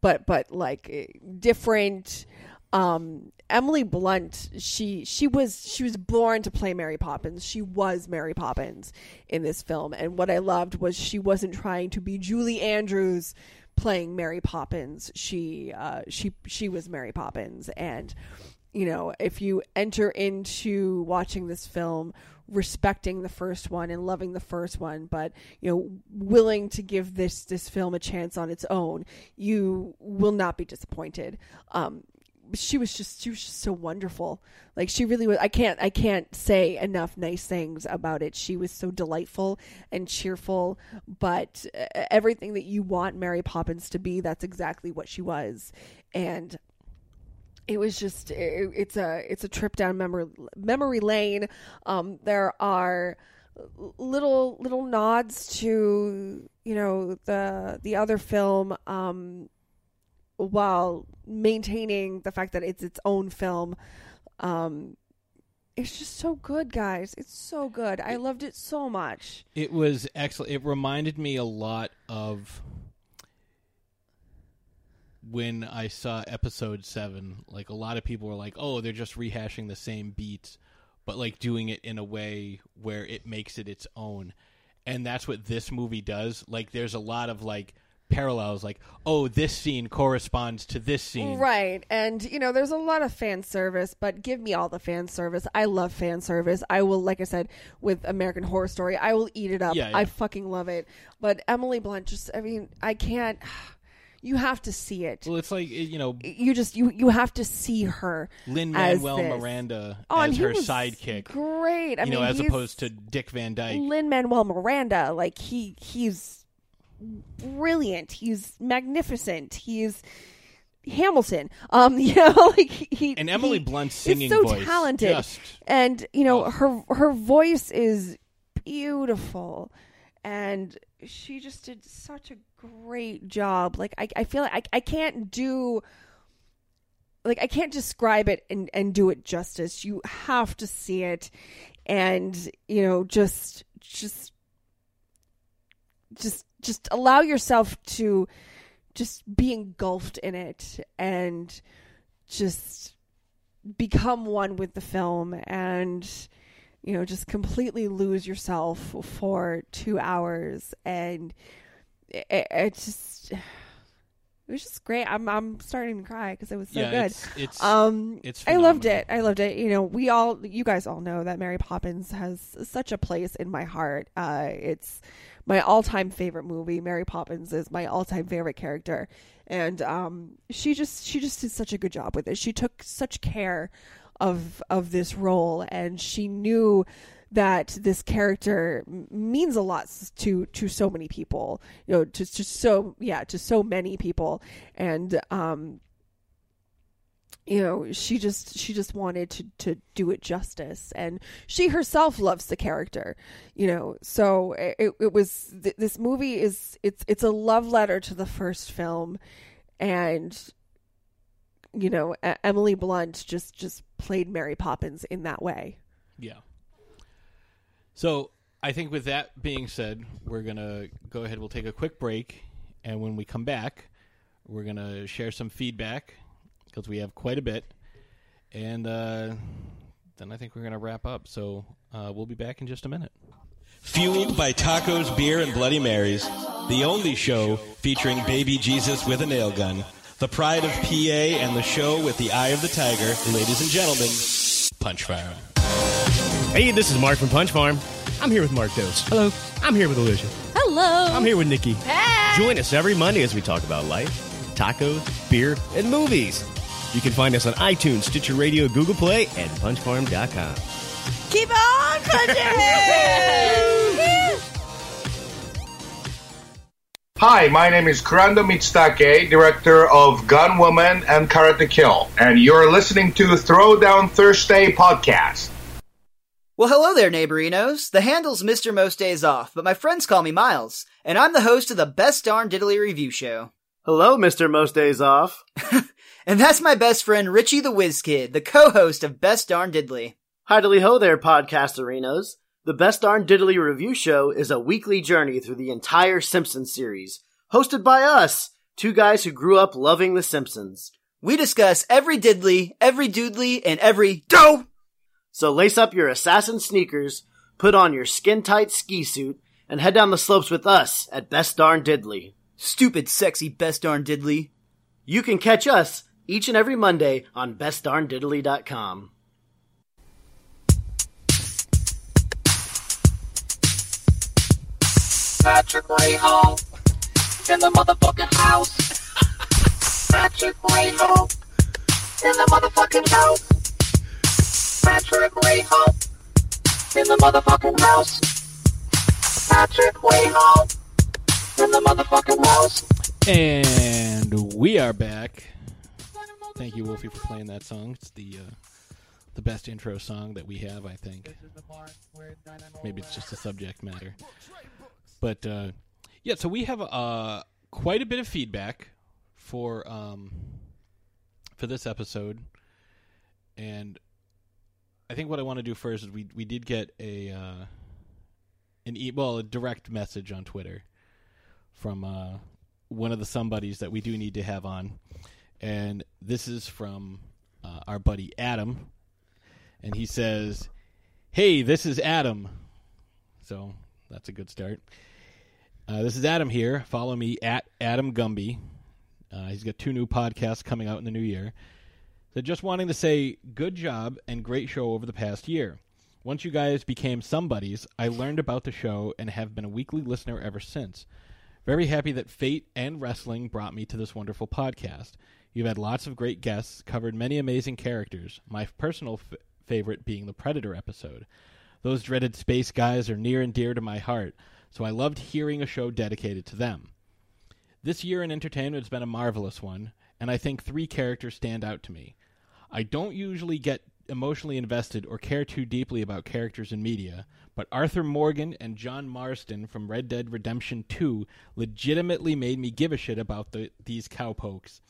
but but like eh, different. Um, Emily Blunt, she she was she was born to play Mary Poppins. She was Mary Poppins in this film, and what I loved was she wasn't trying to be Julie Andrews playing Mary Poppins. She uh, she she was Mary Poppins, and you know if you enter into watching this film respecting the first one and loving the first one but you know willing to give this this film a chance on its own you will not be disappointed. Um she was just she was just so wonderful. Like she really was i can't i can't say enough nice things about it. She was so delightful and cheerful but uh, everything that you want mary poppins to be that's exactly what she was. And it was just it, it's a it's a trip down memory memory lane. Um there are little little nods to you know the the other film um while maintaining the fact that it's its own film. Um it's just so good guys. It's so good. I loved it so much. It was excellent. It reminded me a lot of when I saw episode seven. Like a lot of people were like, "Oh, they're just rehashing the same beats, but like doing it in a way where it makes it its own." And that's what this movie does. Like, there's a lot of like parallels. Like, oh, this scene corresponds to this scene. Right. And, you know, there's a lot of fan service, but give me all the fan service. I love fan service. I will, like I said, with American Horror Story, I will eat it up. Yeah, yeah. I fucking love it. But Emily Blunt, just, I mean, I can't. You have to see it. Well, it's like you know, You just you you have to see her. Lin Manuel. Miranda Oh, as he her sidekick. Great. I you know, mean, as opposed to Dick Van Dyke. Lin Manuel Miranda, like he he's brilliant. He's magnificent. He's Hamilton. Um, you know, like he And Emily he Blunt's singing so voice, talented, just- and you know her her voice is beautiful, and she just did such a great job. Like I I feel like I I can't do like I can't describe it and and do it justice. You have to see it and you know just just just just allow yourself to just be engulfed in it and just become one with the film and you know just completely lose yourself for 2 hours and it, it just it was just great. I'm I'm starting to cry because it was so Yeah, good. it's- it's- um, it's I loved it. I loved it. You know, we all, you guys all know that Mary Poppins has such a place in my heart. Uh, it's my all-time favorite movie. Mary Poppins is my all-time favorite character, and um, she just she just did such a good job with it. She took such care of of this role, and she knew that this character means a lot to to so many people you know to, to so yeah to so many people. And um you know she just she just wanted to to do it justice. And she herself loves the character you know. So it, it was th- this movie is it's it's a love letter to the first film. And you know E- Emily Blunt just just played Mary Poppins in that way Yeah. So I think with that being said, we're gonna go ahead. We'll take a quick break, and when we come back, we're gonna share some feedback because we have quite a bit, and uh, then I think we're gonna wrap up. So uh, we'll be back in just a minute. Fueled by tacos, beer, and Bloody Marys, the only show featuring baby Jesus with a nail gun, the pride of PA, and the show with the eye of the tiger, ladies and gentlemen, Punch Farm. Hey, this is Mark from Punch Farm. I'm here with Mark Dose. Hello. I'm here with Alicia. Hello. I'm here with Nikki. Hey. Join us every Monday as we talk about life, tacos, beer, and movies. You can find us on iTunes, Stitcher Radio, Google Play, and punchfarm.com. Keep on punching! Hi, my name is Kurando Mitsutake, director of Gunwoman and Karate Kill, and you're listening to Throwdown Thursday podcast. Well, hello there, neighborinos. The handle's Mr. Most Days Off, but my friends call me Miles, and I'm the host of the Best Darn Diddly Review Show. Hello, Mr. Most Days Off. And that's my best friend Richie the Whiz Kid, the co-host of Best Darn Diddly. Heidily ho there, podcast arenas. The Best Darn Diddly Review Show is a weekly journey through the entire Simpsons series, hosted by us, two guys who grew up loving The Simpsons. We discuss every diddly, every doodly, and every dough. So lace up your assassin sneakers, put on your skin tight ski suit, and head down the slopes with us at Best Darn Diddly. Stupid, sexy Best Darn Diddly. You can catch us each and every Monday on bestdarndiddly.com. Patrick Rahal in the motherfucking house. Patrick Rahal in the motherfucking house. Patrick Rahal in the motherfucking house. Patrick Rahal in the motherfucking house. And we are back. Thank you, Wolfie, for playing that song. It's the uh, the best intro song that we have, I think. Maybe it's just a subject matter. But uh, yeah, so we have uh, quite a bit of feedback for um, for this episode, and I think what I want to do first is we we did get a uh, an e- well a direct message on Twitter from uh, one of the Somebuddies that we do need to have on, and this is from uh, our buddy Adam, and he says, "Hey, this is Adam." So that's a good start. Uh, this is Adam here. Follow me at Adam Gumby. Uh, he's got two new podcasts coming out in the new year. So just wanting to say good job and great show over the past year. Once you guys became Somebuddies, I learned about the show and have been a weekly listener ever since. Very happy that fate and wrestling brought me to this wonderful podcast. You've had lots of great guests, covered many amazing characters, my personal f- favorite being the Predator episode. Those dreaded space guys are near and dear to my heart, so I loved hearing a show dedicated to them. This year in entertainment has been a marvelous one, and I think three characters stand out to me. I don't usually get emotionally invested or care too deeply about characters in media, but Arthur Morgan and John Marston from Red Dead Redemption 2 legitimately made me give a shit about the, these cowpokes.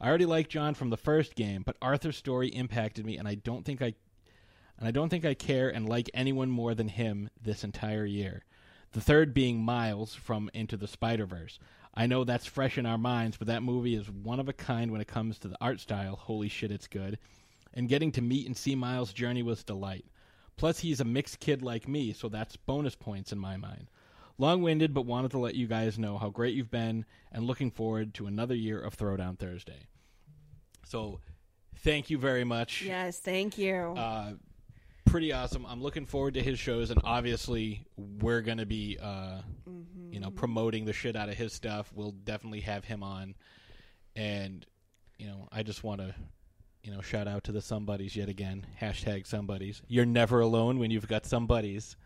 I already liked John from the first game, but Arthur's story impacted me, and I don't think I and I don't think I care and like anyone more than him this entire year. The third being Miles from Into the Spider Verse. I know that's fresh in our minds, but that movie is one of a kind when it comes to the art style. Holy shit, it's good. And getting to meet and see Miles' journey was delight. Plus, he's a mixed kid like me, so that's bonus points in my mind. Long winded, but wanted to let you guys know how great you've been and looking forward to another year of Throwdown Thursday. So, thank you very much. Yes, thank you. Uh, pretty awesome. I'm looking forward to his shows, and obviously, we're going to be, uh, Mm-hmm. you know, promoting the shit out of his stuff. We'll definitely have him on, and you know, I just want to, you know, shout out to the Somebuddies yet again. Hashtag Somebuddies. You're never alone when you've got Somebuddies.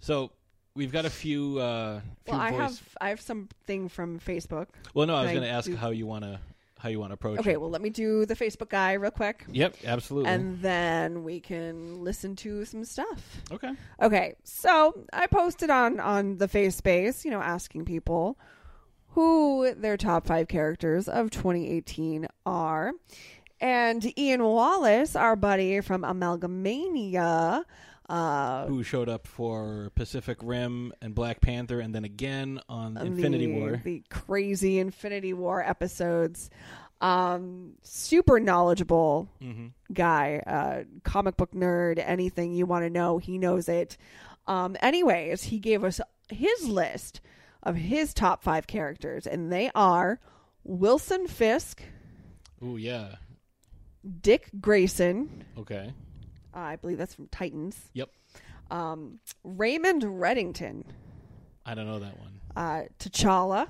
So we've got a few. Uh, few well, I voice- have I have something from Facebook. Well, no, I was going to ask do- how you want to how you want to approach. Okay, it. well, let me do the Facebook guy real quick. Yep, absolutely. And then we can listen to some stuff. Okay. Okay. So I posted on on the face space, you know, asking people who their top five characters of 2018 are. And Ian Wallace, our buddy from Amalgamania, uh, who showed up for Pacific Rim and Black Panther, and then again on Infinity the, War. the crazy Infinity War episodes. Um, super knowledgeable Mhm. guy, uh, comic book nerd. Anything you want to know, he knows it. Um, anyways, he gave us his list of his top five characters, and they are Wilson Fisk, Oh, yeah. Dick Grayson. Okay. Uh, I believe that's from Titans. Yep. Um, Raymond Reddington, I don't know that one. uh, T'Challa,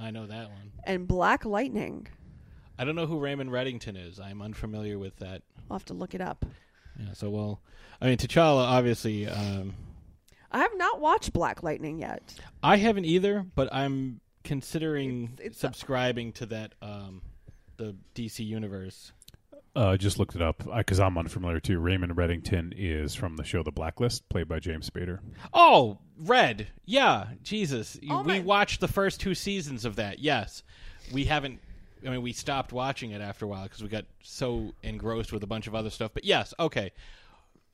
I know that one. and Black Lightning. I don't know who Raymond Reddington is. I'm unfamiliar with that. I'll have to look it up. Yeah. So well, I mean, T'Challa obviously. Um, I have not watched Black Lightning yet. I haven't either, but I'm considering It's- it's- subscribing to that um, the DC universe. Uh, just looked it up because I'm unfamiliar too. Raymond Reddington is from the show The Blacklist, played by James Spader. Oh, Red. Yeah, Jesus. Oh we my- watched the first two seasons of that. Yes. We haven't I mean we stopped watching it after a while cuz we got so engrossed with a bunch of other stuff. But yes, okay.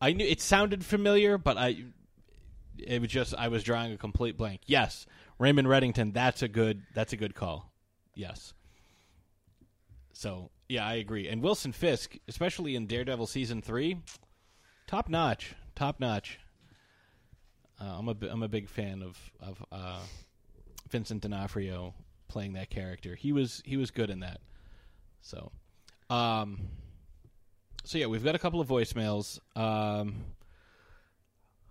I knew it sounded familiar, but I it was just I was drawing a complete blank. Yes, Raymond Reddington. That's a good. That's a good call. Yes. So yeah, I agree. And Wilson Fisk, especially in Daredevil season three, top notch, top notch. Uh, I'm a I'm a big fan of of uh, Vincent D'Onofrio playing that character. He was he was good in that. So, um, so yeah, we've got a couple of voicemails. Um,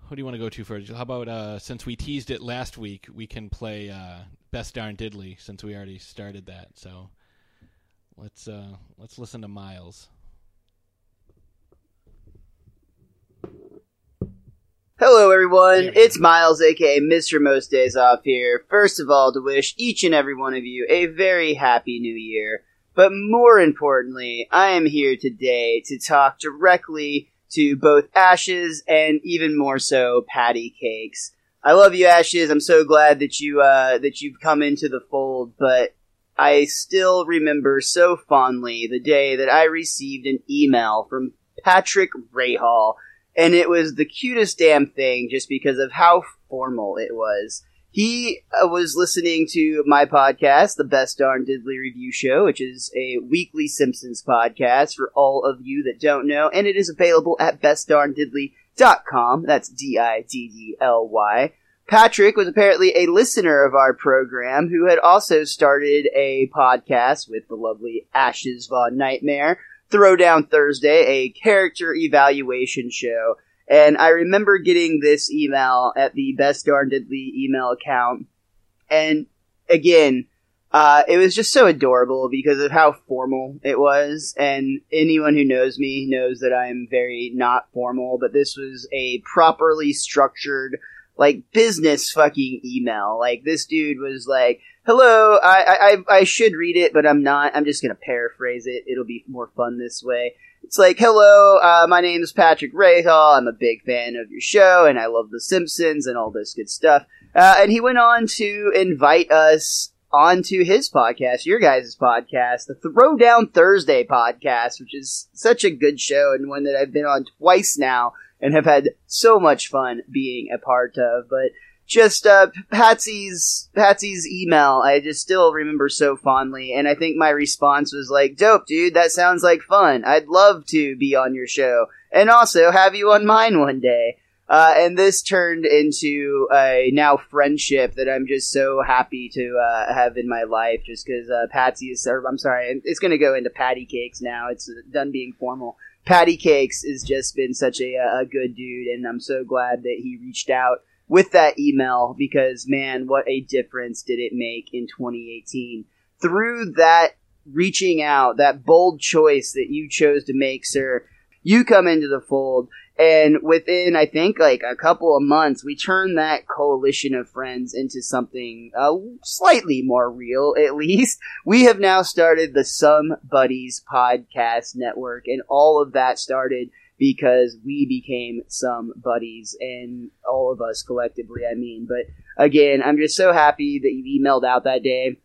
who do you want to go to first? How about uh, since we teased it last week, we can play uh, Best Darn Diddley since we already started that. So let's uh, let's listen to Miles. Hello, everyone. It's Miles, aka Mr. Most Days Off here. First of all, to wish each and every one of you a very happy new year. But more importantly, I am here today to talk directly to both Ashes and even more so Patty Cakes. I love you, Ashes. I'm so glad that you uh, that you've come into the fold, but I still remember so fondly the day that I received an email from Patrick Rahal and it was the cutest damn thing just because of how formal it was. He uh, was listening to my podcast, the Best Darn Diddley Review Show, which is a weekly Simpsons podcast for all of you that don't know, and it is available at bestdarndiddly.com. That's D-I-D-D-L-Y. Patrick was apparently a listener of our program who had also started a podcast with the lovely Ashes Von Nightmare, Throwdown Thursday, a character evaluation show. And I remember getting this email at the Best Darn Diddley email account. And again, uh, it was just so adorable because of how formal it was. And anyone who knows me knows that I'm very not formal, but this was a properly structured, like, business fucking email. Like, this dude was like, hello, I, I, I should read it, but I'm not. I'm just gonna paraphrase it. It'll be more fun this way. It's like, hello, uh, my name is Patrick Rahal. I'm a big fan of your show, and I love The Simpsons and all this good stuff. Uh, and he went on to invite us onto his podcast, your guys' podcast, the Throwdown Thursday podcast, which is such a good show and one that I've been on twice now and have had so much fun being a part of. But just uh, Patsy's Patsy's email, I just still remember so fondly, and I think my response was like, "Dope, dude, that sounds like fun. I'd love to be on your show, and also have you on mine one day." Uh, and this turned into a now friendship that I'm just so happy to uh, have in my life, just because uh, Patsy is. Or, I'm sorry, it's going to go into Patty Cakes now. It's done being formal. Patty Cakes has just been such a, a good dude, and I'm so glad that he reached out with that email because man, what a difference did it make in 2018. Through that reaching out, that bold choice that you chose to make, sir, you come into the fold. And within, I think, like a couple of months, we turned that coalition of friends into something uh, slightly more real, at least. We have now started the Somebuddies podcast network, and all of that started because we became some buddies and all of us collectively, I mean. But again, I'm just so happy that you emailed out that day.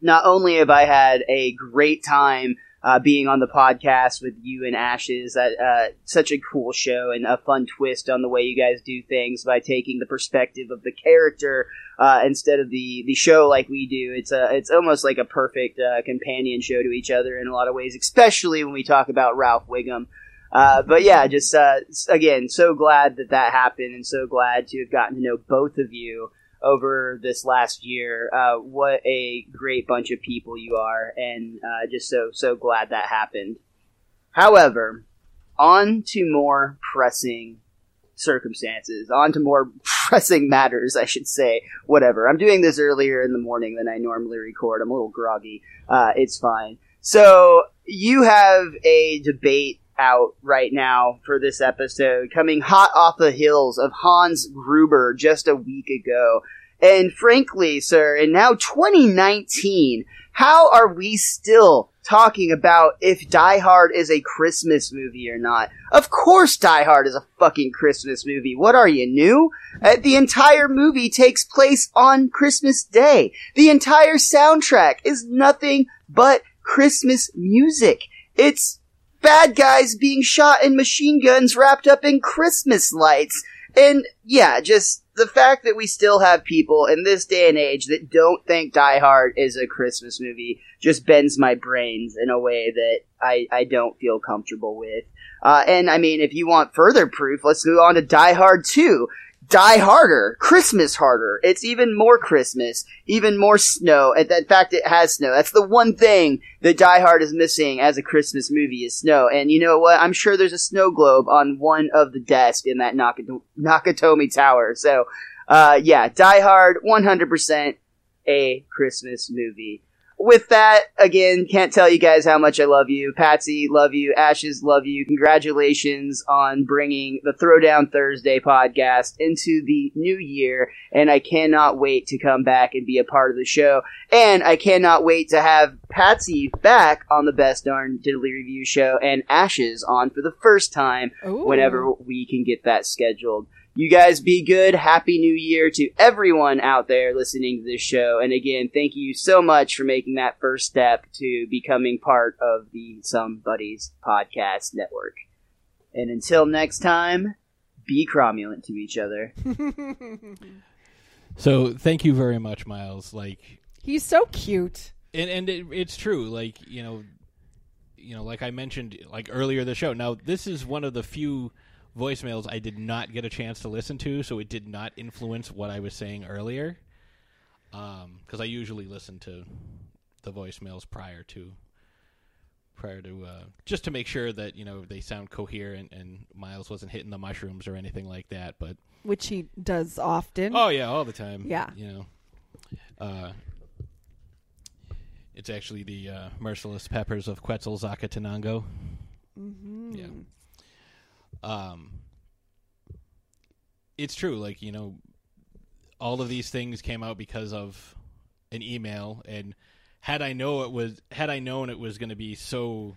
Not only have I had a great time uh, being on the podcast with you and Ashes, that uh, such a cool show and a fun twist on the way you guys do things by taking the perspective of the character uh, instead of the the show like we do. It's a it's almost like a perfect uh, companion show to each other in a lot of ways, especially when we talk about Ralph Wiggum. Uh, but yeah, just uh, again, so glad that that happened, and so glad to have gotten to know both of you over this last year. Uh, what a great bunch of people you are, and uh, just so so glad that happened. However, on to more pressing circumstances, on to more pressing matters, I should say. Whatever. I'm doing this earlier in the morning than I normally record. I'm a little groggy. Uh, it's fine. So you have a debate out right now for this episode, coming hot off the heels of Hans Gruber just a week ago. And frankly, sir, in now 2019, how are we still talking about if Die Hard is a Christmas movie or not? Of course Die Hard is a fucking Christmas movie. What are you, new? Uh, the entire movie takes place on Christmas Day. The entire soundtrack is nothing but Christmas music. It's bad guys being shot in machine guns wrapped up in Christmas lights. And yeah, just the fact that we still have people in this day and age that don't think Die Hard is a Christmas movie just bends my brains in a way that I, I don't feel comfortable with. Uh, and I mean, if you want further proof, let's go on to Die Hard 2. Die Harder, Christmas harder. It's even more Christmas, even more snow. In fact, it has snow. That's the one thing that Die Hard is missing as a Christmas movie is snow. And you know what? I'm sure there's a snow globe on one of the desks in that Nakato- Nakatomi Tower. So, uh, yeah, Die Hard, 100% a Christmas movie with that, again, can't tell you guys how much I love you. Patsy, love you. Ashes, love you. Congratulations on bringing the Throwdown Thursday podcast into the new year. And I cannot wait to come back and be a part of the show. And I cannot wait to have Patsy back on the Best Darn Diddley Review show and Ashes on for the first time Ooh. whenever we can get that scheduled. You guys be good. Happy New Year to everyone out there listening to this show. And again, thank you so much for making that first step to becoming part of the Somebuddies Podcast Network. And until next time, be cromulent to each other. So thank you very much, Miles. Like, He's so cute. and and it, it's true. Like you know, you know, like I mentioned like earlier the show. Now this is one of the few voicemails I did not get a chance to listen to, so it did not influence what I was saying earlier. Because I usually listen to the voicemails prior to prior to uh, just to make sure that you know they sound coherent and Miles wasn't hitting the mushrooms or anything like that. But Which he does often. Oh yeah, all the time. Yeah. you know, uh, it's actually the uh, merciless peppers of Quetzalacatenango. Mm-hmm. Yeah. Um, it's true. Like you know, all of these things came out because of an email, and had I know it was had I known it was going to be so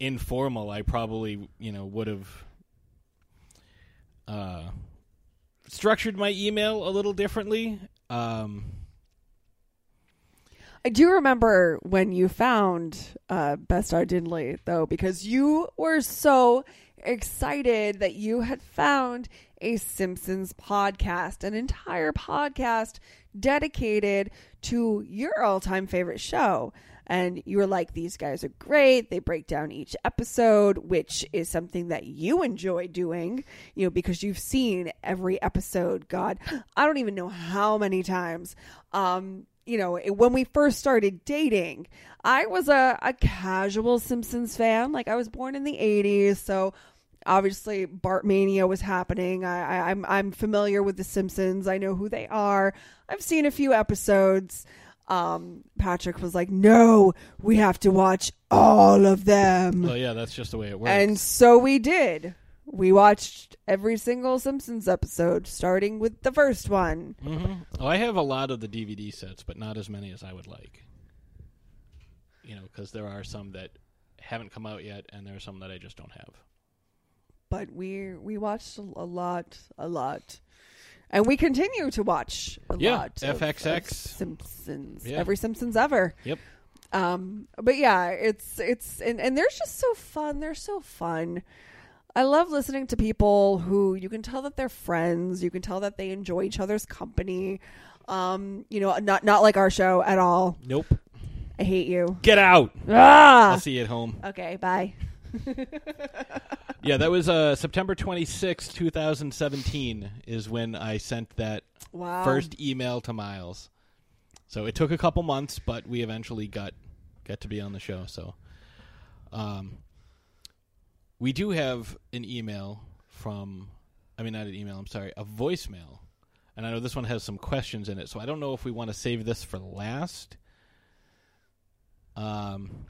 informal, I probably you know would have uh, structured my email a little differently. Um, I do remember when you found uh, Best Darn Diddley, though, because you were so excited that you had found a Simpsons podcast, an entire podcast dedicated to your all time favorite show. And you were like, these guys are great. They break down each episode, which is something that you enjoy doing, you know, because you've seen every episode. God, I don't even know how many times. Um, you know, when we first started dating, I was a, a casual Simpsons fan. Like, I was born in the 80s, so obviously Bart Mania was happening. I, I, I'm I'm familiar with the Simpsons. I know who they are. I've seen a few episodes. Um, Patrick was like, "No, we have to watch all of them." well, yeah, that's just the way it works. And so we did. We watched every single Simpsons episode, starting with the first one. hmm Oh, I have a lot of the DVD sets, but not as many as I would like. You know, because there are some that haven't come out yet, and there are some that I just don't have. But we we watched a lot, a lot, and we continue to watch a Yeah, lot. of- FXX. of Simpsons, Yeah. every Simpsons ever. Yep. Um, but yeah, it's it's and and they're just so fun. They're so fun. I love listening to people who you can tell that they're friends. You can tell that they enjoy each other's company. Um, you know, not not like our show at all. Nope. I hate you. Get out. Ah! I'll see you at home. Okay, bye. Yeah, that was uh, September 26, 2017 is when I sent that Wow. first email to Miles. So it took a couple months, but we eventually got got to be on the show. So um, we do have an email from I mean not an email, I'm sorry, a voicemail. And I know this one has some questions in it, so I don't know if we want to save this for last. Um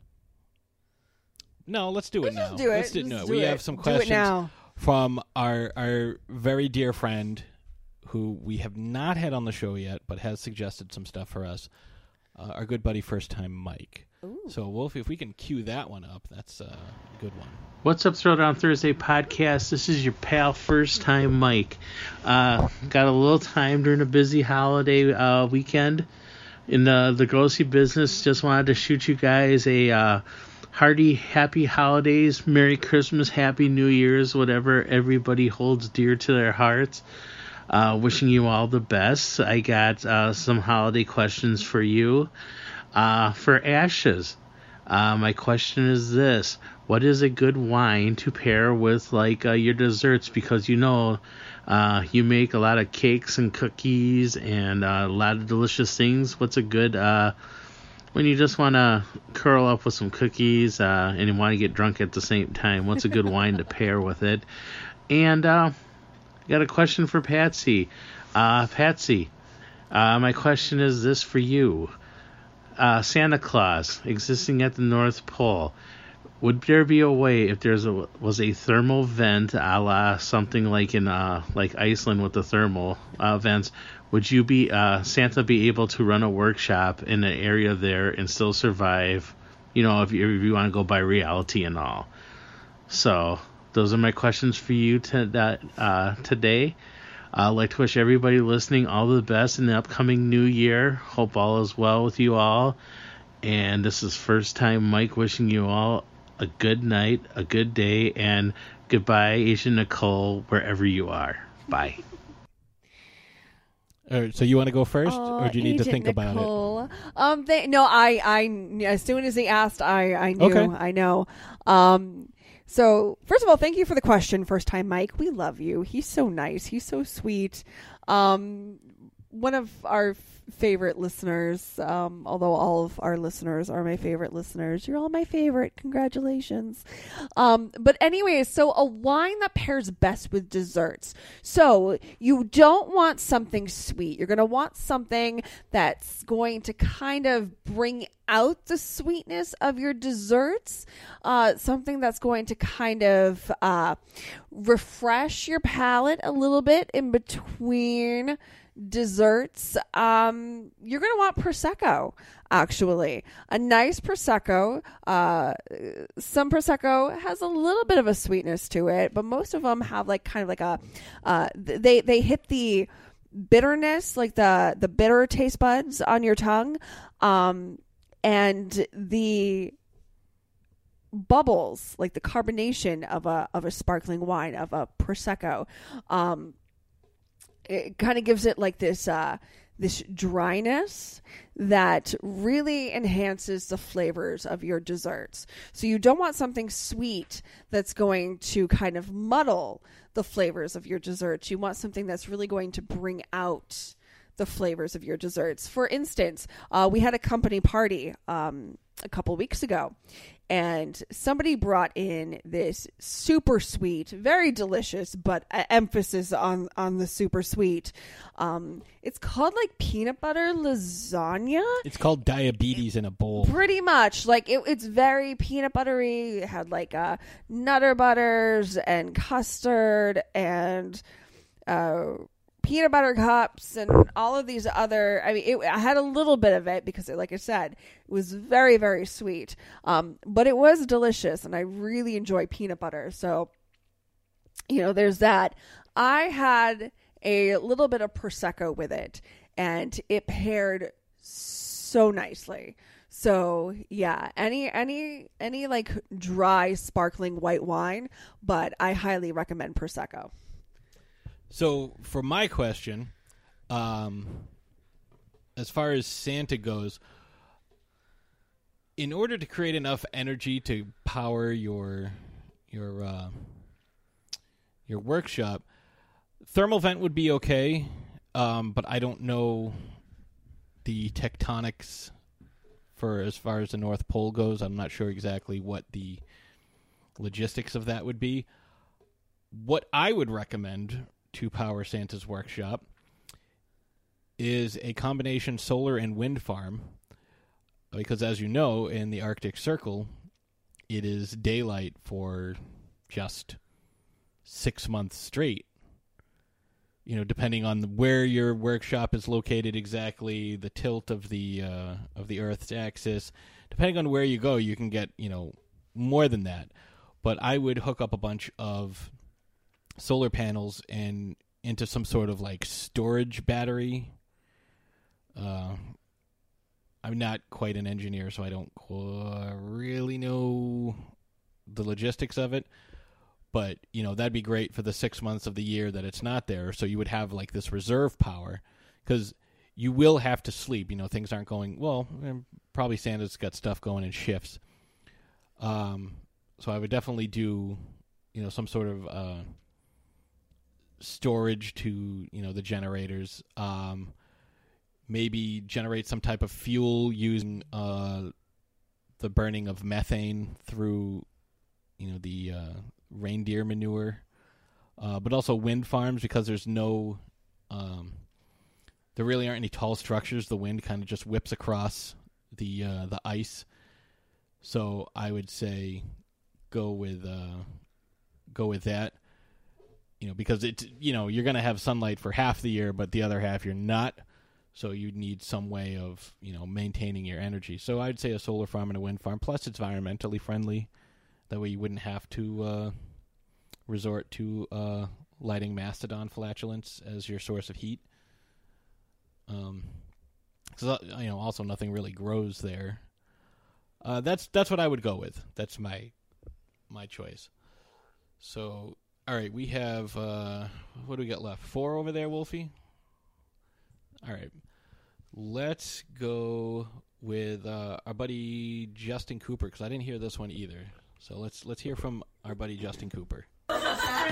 no, let's do it now. just do it. Let's do, Just no, do we it. have some questions now. from our our very dear friend who we have not had on the show yet, but has suggested some stuff for us. Uh, our good buddy, first time Mike. So, Wolf, if we can cue that one up, that's uh, a good one. What's up, Throwdown Thursday podcast? This is your pal, first time Mike. Uh, got a little time during a busy holiday uh, weekend in uh, the grocery business. Just wanted to shoot you guys a uh, hearty, happy holidays, Merry Christmas, Happy New Year's, whatever everybody holds dear to their hearts. Uh, wishing you all the best. I got uh, some holiday questions for you. Uh, for Ashes, uh, my question is this: What is a good wine to pair with like uh, your desserts? Because you know uh, you make a lot of cakes and cookies and uh, a lot of delicious things. What's a good uh, when you just want to curl up with some cookies and you want to get drunk at the same time? What's a good wine to pair with it? And uh, I got a question for Patsy. Patsy, my question is this for you: uh, Santa Claus existing at the North Pole would there be a way if there's a was a thermal vent a la something like in uh like Iceland with the thermal uh, vents would you be uh Santa be able to run a workshop in an area there and still survive you know if you, if you want to go by reality and all? So those are my questions for you to uh today I'd like to wish everybody listening all the best in the upcoming new year hope all is well with you all and this is first time Mike wishing you all a good night, a good day, and goodbye, Asian Nicole, wherever you are. Bye. All right, so you want to go first, Oh, or do you need to Agent think about it? Um, they no, I, I, as soon as he asked, I, I knew, Okay. I know. Um, so first of all, thank you for the question, first time Mike. We love you. He's so nice. He's so sweet. Um, one of our favorite listeners. Um, although all of our listeners are my favorite listeners, you're all my favorite. Congratulations. Um, but anyways, so a wine that pairs best with desserts. So you don't want something sweet. You're going to want something that's going to kind of bring out the sweetness of your desserts. Uh, something that's going to kind of uh, refresh your palate a little bit in between desserts, um, you're going to want prosecco. Actually, a nice prosecco. Uh, some prosecco has a little bit of a sweetness to it, but most of them have like kind of like a. Uh, they they hit the bitterness, like the the bitter taste buds on your tongue, um, and the bubbles, like the carbonation of a of a sparkling wine of a prosecco. Um, it kind of gives it like this uh this dryness that really enhances the flavors of your desserts. So you don't want something sweet that's going to kind of muddle the flavors of your desserts. You want something that's really going to bring out the flavors of your desserts. For instance, uh, we had a company party um, a couple weeks ago, and somebody brought in this super sweet, very delicious, but emphasis on on the super sweet. Um, it's called like peanut butter lasagna. It's called diabetes in a bowl. Pretty much, like it, it's very peanut buttery. It had like uh, nutter butters and custard and uh, peanut butter cups and all of these other. I mean, it, I had a little bit of it because, like I said, it was very very sweet. Um, but it was delicious, and I really enjoy peanut butter. So, you know, there's that. I had a little bit of prosecco with it, and it paired so nicely. So yeah, any any any like dry sparkling white wine, but I highly recommend prosecco. So for my question, um, as far as Santa goes, in order to create enough energy to power your your uh, your workshop, thermal vent would be okay, um, but I don't know the tectonics for as far as the North Pole goes. I'm not sure exactly what the logistics of that would be. What I would recommend to power Santa's workshop is a combination solar and wind farm because as you know in the Arctic Circle it is daylight for just 6 months straight. You know depending on where your workshop is located exactly the tilt of the uh, of the earth's axis depending on where you go you can get you know more than that. But I would hook up a bunch of solar panels and into some sort of like storage battery. Uh, I'm not quite an engineer, so I don't really know the logistics of it. but you know that'd be great for the six months of the year that it's not there. So you would have like this reserve power because you will have to sleep. You know things aren't going well. eh, Probably Santa's got stuff going in shifts. Um, so I would definitely do, you know, some sort of uh, storage to you know the generators. Um, maybe generate some type of fuel using uh, the burning of methane through you know the uh, reindeer manure, uh, but also wind farms because there's no um, there really aren't any tall structures. The wind kind of just whips across the uh, the ice. So I would say go with uh, go with that. You know, because it's you know you're going to have sunlight for half the year, but the other half you're not. So you need some way of you know maintaining your energy. So I'd say a solar farm and a wind farm. Plus, it's environmentally friendly. That way, you wouldn't have to uh, resort to uh, lighting mastodon flatulence as your source of heat. Um, so you know, also nothing really grows there. Uh, that's that's what I would go with. That's my my choice. So, all right, we have uh, what do we got left? Four over there, Wolfie. All right, let's go with uh, our buddy Justin Cooper because I didn't hear this one either. So let's let's hear from our buddy Justin Cooper.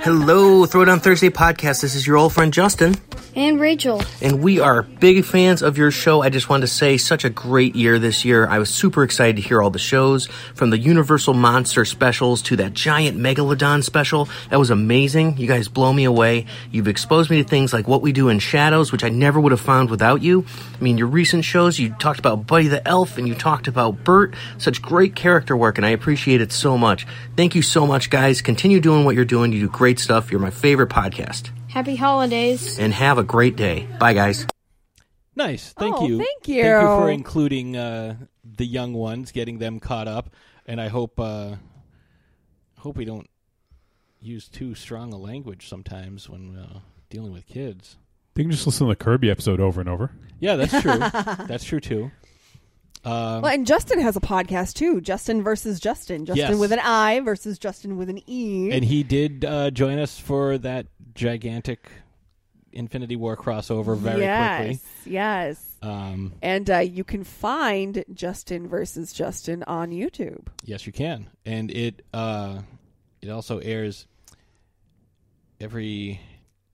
Hello, Throwdown Thursday podcast. This is your old friend Justin. And Rachel. And we are big fans of your show. I just wanted to say, such a great year this year. I was super excited to hear all the shows, from the Universal Monster specials to that giant Megalodon special. That was amazing. You guys blow me away. You've exposed me to things like what we do in Shadows, which I never would have found without you. I mean, your recent shows, you talked about Buddy the Elf and you talked about Bert. Such great character work, and I appreciate it so much. Thank you so much, guys. Continue doing what you're doing. You do great stuff. You're my favorite podcast. Happy holidays. And have a great day. Bye, guys. Nice. Thank Oh, you. thank Thank you for including uh, the young ones, getting them caught up, and I hope uh, hope we don't use too strong a language sometimes when uh, dealing with kids. They can just listen to the Kirby episode over and over. Yeah, that's true. that's true too. Um, Well, and Justin has a podcast too. Justin versus Justin. Justin Yes. with an I versus Justin with an E. and he did uh, join us for that gigantic Infinity War crossover very yes, quickly. Yes. Um, And uh, you can find Justin versus Justin on YouTube. Yes, you can, and it uh, it also airs every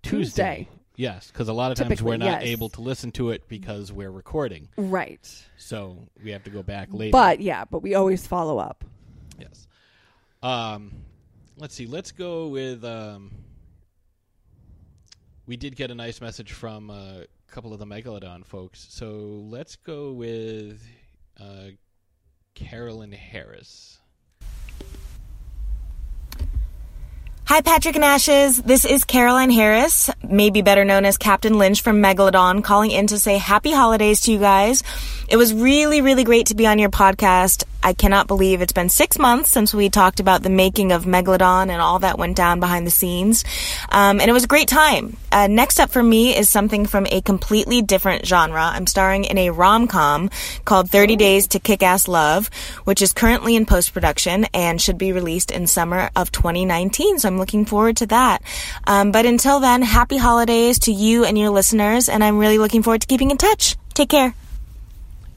Tuesday. Tuesday. Yes, because a lot of times Typically, we're not yes. able to listen to it because we're recording, Right. so we have to go back later. But yeah, but we always follow up. yes, um, let's see. Let's go with. Um, we did get a nice message from a couple of the Megalodon folks, so let's go with uh, Carolyn Harris. Hi, Patrick and Ashes. This is Caroline Harris, maybe better known as Captain Lynch from Megalodon, calling in to say happy holidays to you guys. It was really, really great to be on your podcast. I cannot believe it's been six months since we talked about the making of Megalodon and all that went down behind the scenes. Um, and it was a great time. Uh, next up for me is something from a completely different genre. I'm starring in a rom-com called 30 Days to Kick-Ass Love, which is currently in post-production and should be released in summer of 2019. So I'm looking forward to that. Um, but until then, happy holidays to you and your listeners. And I'm really looking forward to keeping in touch. Take care.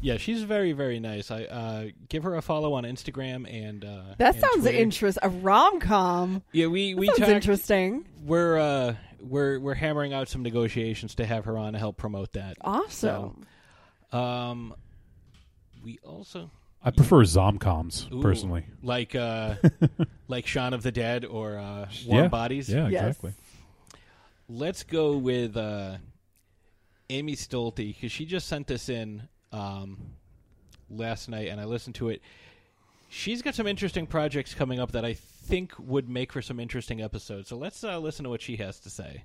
Yeah, she's very very nice. I uh, give her a follow on Instagram and uh, That and sounds Twitter. interesting. A rom com. Yeah, we we sounds talked- interesting. We're uh, we're we're hammering out some negotiations to have her on to help promote that. Awesome. So, um, we also I prefer Zomcoms Ooh, personally. like uh, like Shaun of the Dead or uh, Warm Yeah. Bodies. Yeah, Yes. exactly. Let's go with uh, Amy Stolte because she just sent this in um, last night, and I listened to it. She's got some interesting projects coming up that I think would make for some interesting episodes. So let's uh, listen to what she has to say.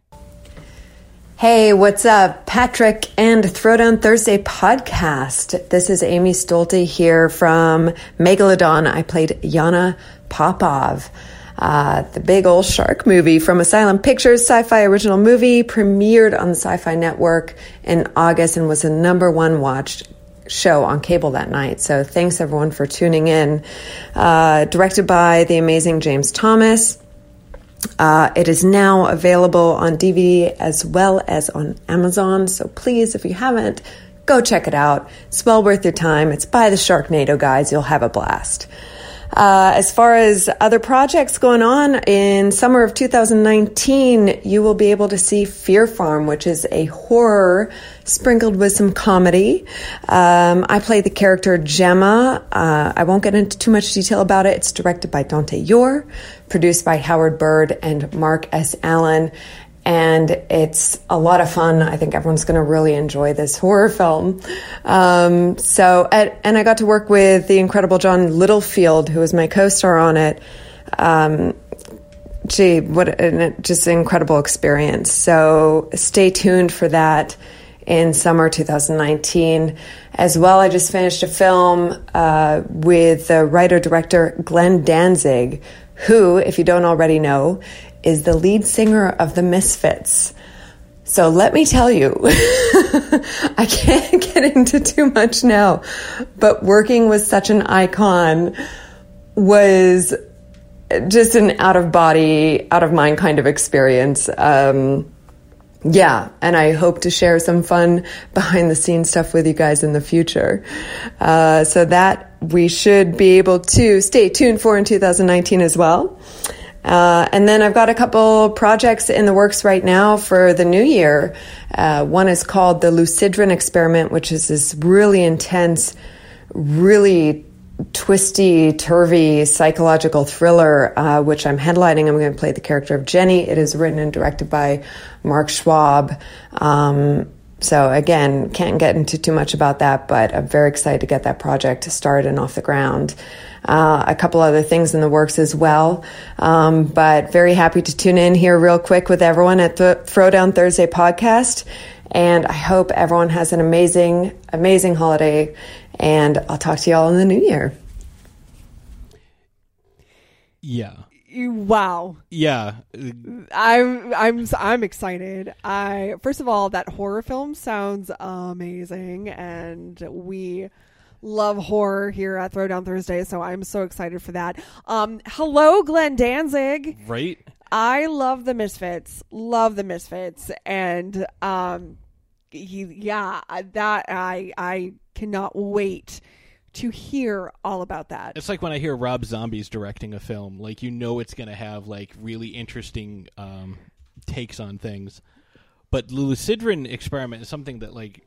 Hey, what's up? Patrick and Throwdown Thursday podcast. This is Amy Stolte here from Megalodon. I played Yana Popov. Uh, the big old shark movie from Asylum Pictures, sci-fi original movie, premiered on the Sci-Fi Network in August and was the number one watched show on cable that night. So thanks everyone for tuning in. Uh, directed by the amazing James Thomas. Uh, it is now available on DVD as well as on Amazon. So please, if you haven't, go check it out. It's well worth your time. It's by the Sharknado guys. You'll have a blast. Uh, as far as other projects going on, in summer of 2019, you will be able to see Fear Farm, which is a horror sprinkled with some comedy. Um, I play the character Gemma. Uh, I won't get into too much detail about it. It's directed by Dante Yore, produced by Howard Bird and Mark S. Allen and it's a lot of fun. I think everyone's going to really enjoy this horror film. Um, so, at, and I got to work with the incredible John Littlefield, who was my co-star on it. Um, gee, what an, just incredible experience. So, stay tuned for that in summer 2019. As well, I just finished a film uh, with the writer director Glenn Danzig, who, if you don't already know, is the lead singer of the Misfits. So let me tell you, I can't get into too much now, but working with such an icon was just an out of body, out of mind kind of experience. Um, yeah, and I hope to share some fun behind the scenes stuff with you guys in the future. Uh, so that we should be able to stay tuned for in 2019 as well. Uh, and then I've got a couple projects in the works right now for the new year. Uh, one is called the Lucidrin Experiment, which is this really intense, really twisty, turvy psychological thriller, uh, which I'm headlining. I'm going to play the character of Jenny. It is written and directed by Mark Schwab. Um, so again, can't get into too much about that, but I'm very excited to get that project started and off the ground uh, a couple other things in the works as well. Um, but very happy to tune in here real quick with everyone at the Throwdown Thursday podcast. And I hope everyone has an amazing, amazing holiday. And I'll talk to you all in the new year. Yeah. Wow. Yeah. I'm I'm I'm excited. I first of all that horror film sounds amazing and we love horror here at Throwdown Thursday, so I'm so excited for that. Um, hello, Glenn Danzig. Right. I love the Misfits. Love the Misfits, and um, he, yeah, that I I cannot wait to hear all about that. It's like when I hear Rob Zombie's directing a film, like you know it's going to have like really interesting um, takes on things. But Lucidrin experiment is something that like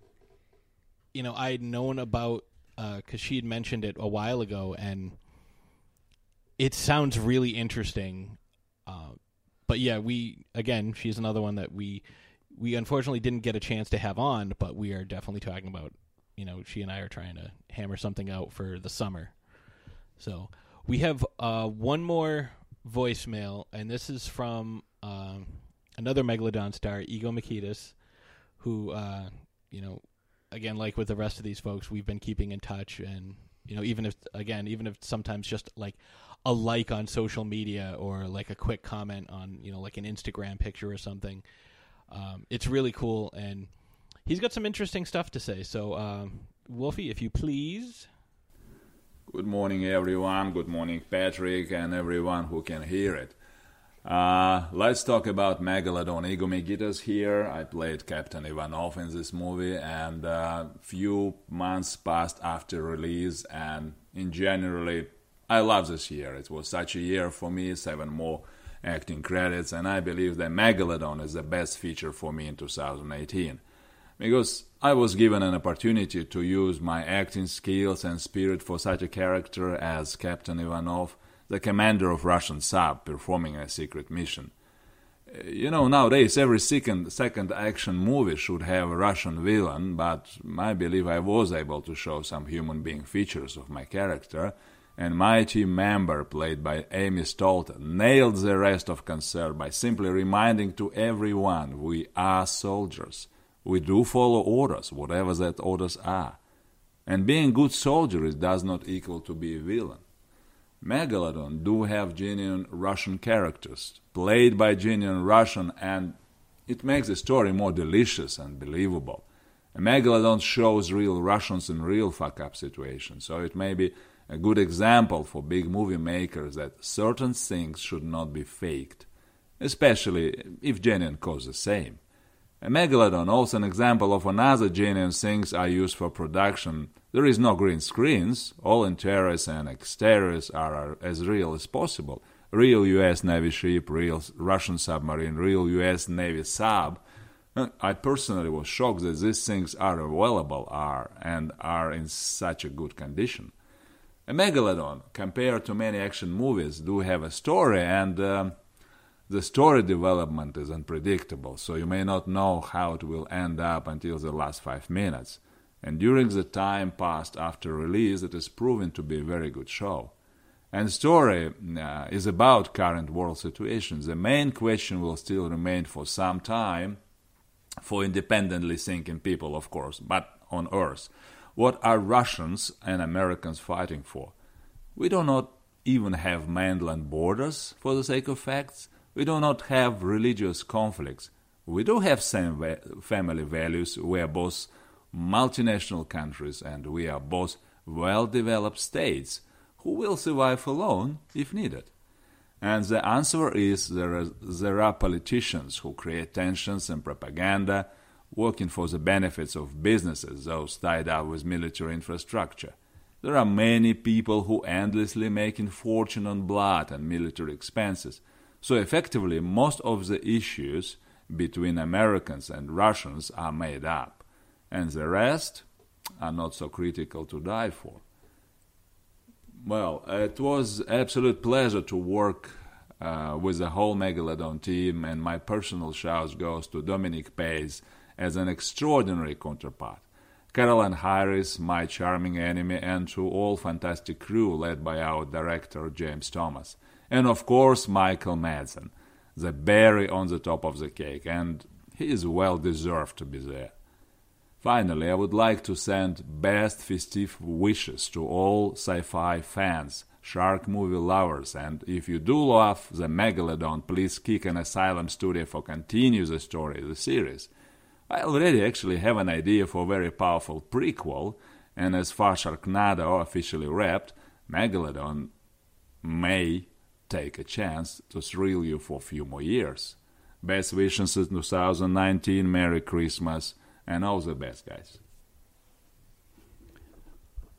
you know I'd known about because uh, she had mentioned it a while ago, and it sounds really interesting. Uh, but yeah, we again, she's another one that we we unfortunately didn't get a chance to have on, but we are definitely talking about. You know, she and I are trying to hammer something out for the summer. So we have uh, one more voicemail, and this is from um, another Megalodon star, Ego Mikitas, who uh, you know again, like with the rest of these folks, we've been keeping in touch, and you know, even if again, even if sometimes just like a like on social media or like a quick comment on you know like an Instagram picture or something, um, it's really cool, and he's got some interesting stuff to say. So, um, Wolfie, if you please. Good morning, everyone. Good morning, Patrick, and everyone who can hear it. Uh, let's talk about Megalodon. Ego Mikitas here. I played Captain Ivanov in this movie, and a uh, few months passed after release, and in generally, I love this year. It was such a year for me, seven more acting credits, and I believe that Megalodon is the best feature for me in 2018. Because I was given an opportunity to use my acting skills and spirit for such a character as Captain Ivanov the commander of Russian sub performing a secret mission. You know, nowadays every second second action movie should have a Russian villain, but I believe I was able to show some human being features of my character, and my team member, played by Amy Stolten, nailed the rest of concern by simply reminding to everyone we are soldiers. We do follow orders, whatever that orders are. And being good soldiers does not equal to be a villain. Megalodon do have genuine Russian characters, played by genuine Russian, and it makes the story more delicious and believable. A Megalodon shows real Russians in real fuck up situations, so it may be a good example for big movie makers that certain things should not be faked. especially if genuine cause the same. A megalodon, also an example of another genuine things are used for production. There is no green screens, all interiors and exteriors are as real as possible. Real US Navy ship, real Russian submarine, real US Navy sub. Uh, I personally was shocked that these things are available are and are in such a good condition. A megalodon, compared to many action movies, do have a story and um, the story development is unpredictable, so you may not know how it will end up until the last five minutes. And during the time passed after release, it is proven to be a very good show. And story uh, is about current world situations. The main question will still remain for some time for independently thinking people, of course, but on Earth. What are Russians and Americans fighting for? We do not even have mainland borders for the sake of facts. We do not have religious conflicts. We do have same va- family values. We are both multinational countries and we are both well developed states who will survive alone if needed. And the answer is there are, there are politicians who create tensions and propaganda working for the benefits of businesses, those tied up with military infrastructure. There are many people who endlessly making fortune on blood and military expenses. So effectively, most of the issues between Americans and Russians are made up, and the rest are not so critical to die for. Well, it was absolute pleasure to work uh, with the whole Megalodon team, and my personal shout goes to Dominic Pace as an extraordinary counterpart. Caroline Harris, my charming enemy, and to all fantastic crew led by our director James Thomas and of course Michael Madsen, the berry on the top of the cake, and he is well deserved to be there. Finally, I would like to send best festive wishes to all sci-fi fans, shark movie lovers, and if you do love the Megalodon, please kick an Asylum Studio for continue the story, the series. I already actually have an idea for a very powerful prequel, and as far Sharknado officially wrapped, Megalodon may take a chance to thrill you for a few more years. Best wishes in 2019, Merry Christmas, and all the best, guys.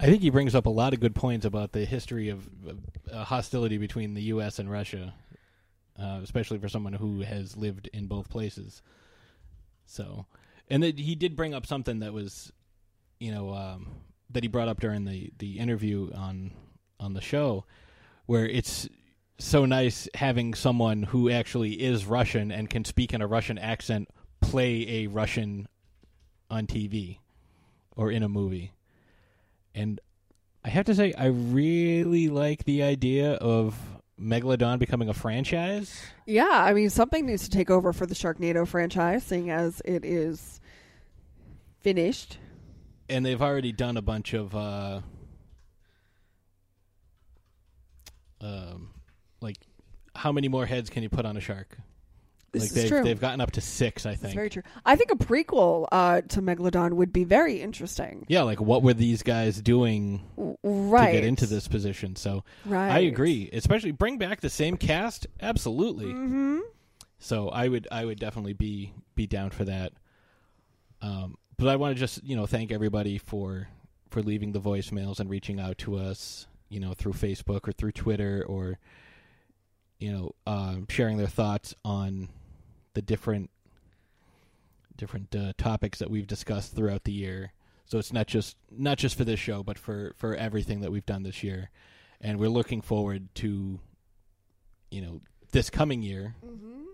I think he brings up a lot of good points about the history of uh, hostility between the U.S. and Russia, uh, especially for someone who has lived in both places. So, and he did bring up something that was, you know, um, that he brought up during the, the interview on on the show, where it's so nice having someone who actually is Russian and can speak in a Russian accent play a Russian on TV or in a movie. And I have to say, I really like the idea of Megalodon becoming a franchise. Yeah, I mean, something needs to take over for the Sharknado franchise, seeing as it is finished. And they've already done a bunch of, uh, um, how many more heads can you put on a shark? This like is they've true. they've gotten up to six, I think. That's very true. I think a prequel uh, to Megalodon would be very interesting. Yeah, like what were these guys doing right. to get into this position? So I agree. Especially bring back the same cast. Absolutely. Mm-hmm. So I would I would definitely be be down for that. Um, but I want to just you know thank everybody for for leaving the voicemails and reaching out to us. You know through Facebook or through Twitter or you know um, sharing their thoughts on the different different uh, topics that we've discussed throughout the year. So it's not just not just for this show, but for for everything that we've done this year, and we're looking forward to, you know, this coming year.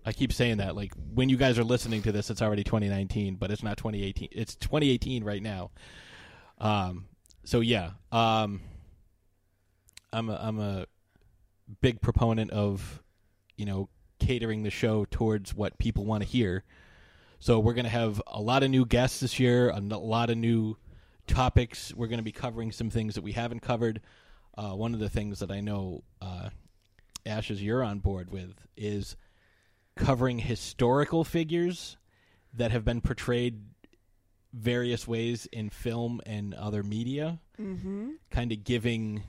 I keep saying that, like when you guys are listening to this, it's already 2019, but it's not 2018. It's 2018 right now. Um. So yeah. Um. I'm a I'm a big proponent of, you know, catering the show towards what people want to hear. So we're going to have a lot of new guests this year, a lot of new topics. We're going to be covering some things that we haven't covered. Uh, one of the things that I know, uh, Ashes, you're on board with is covering historical figures that have been portrayed various ways in film and other media, Mhm. kind of giving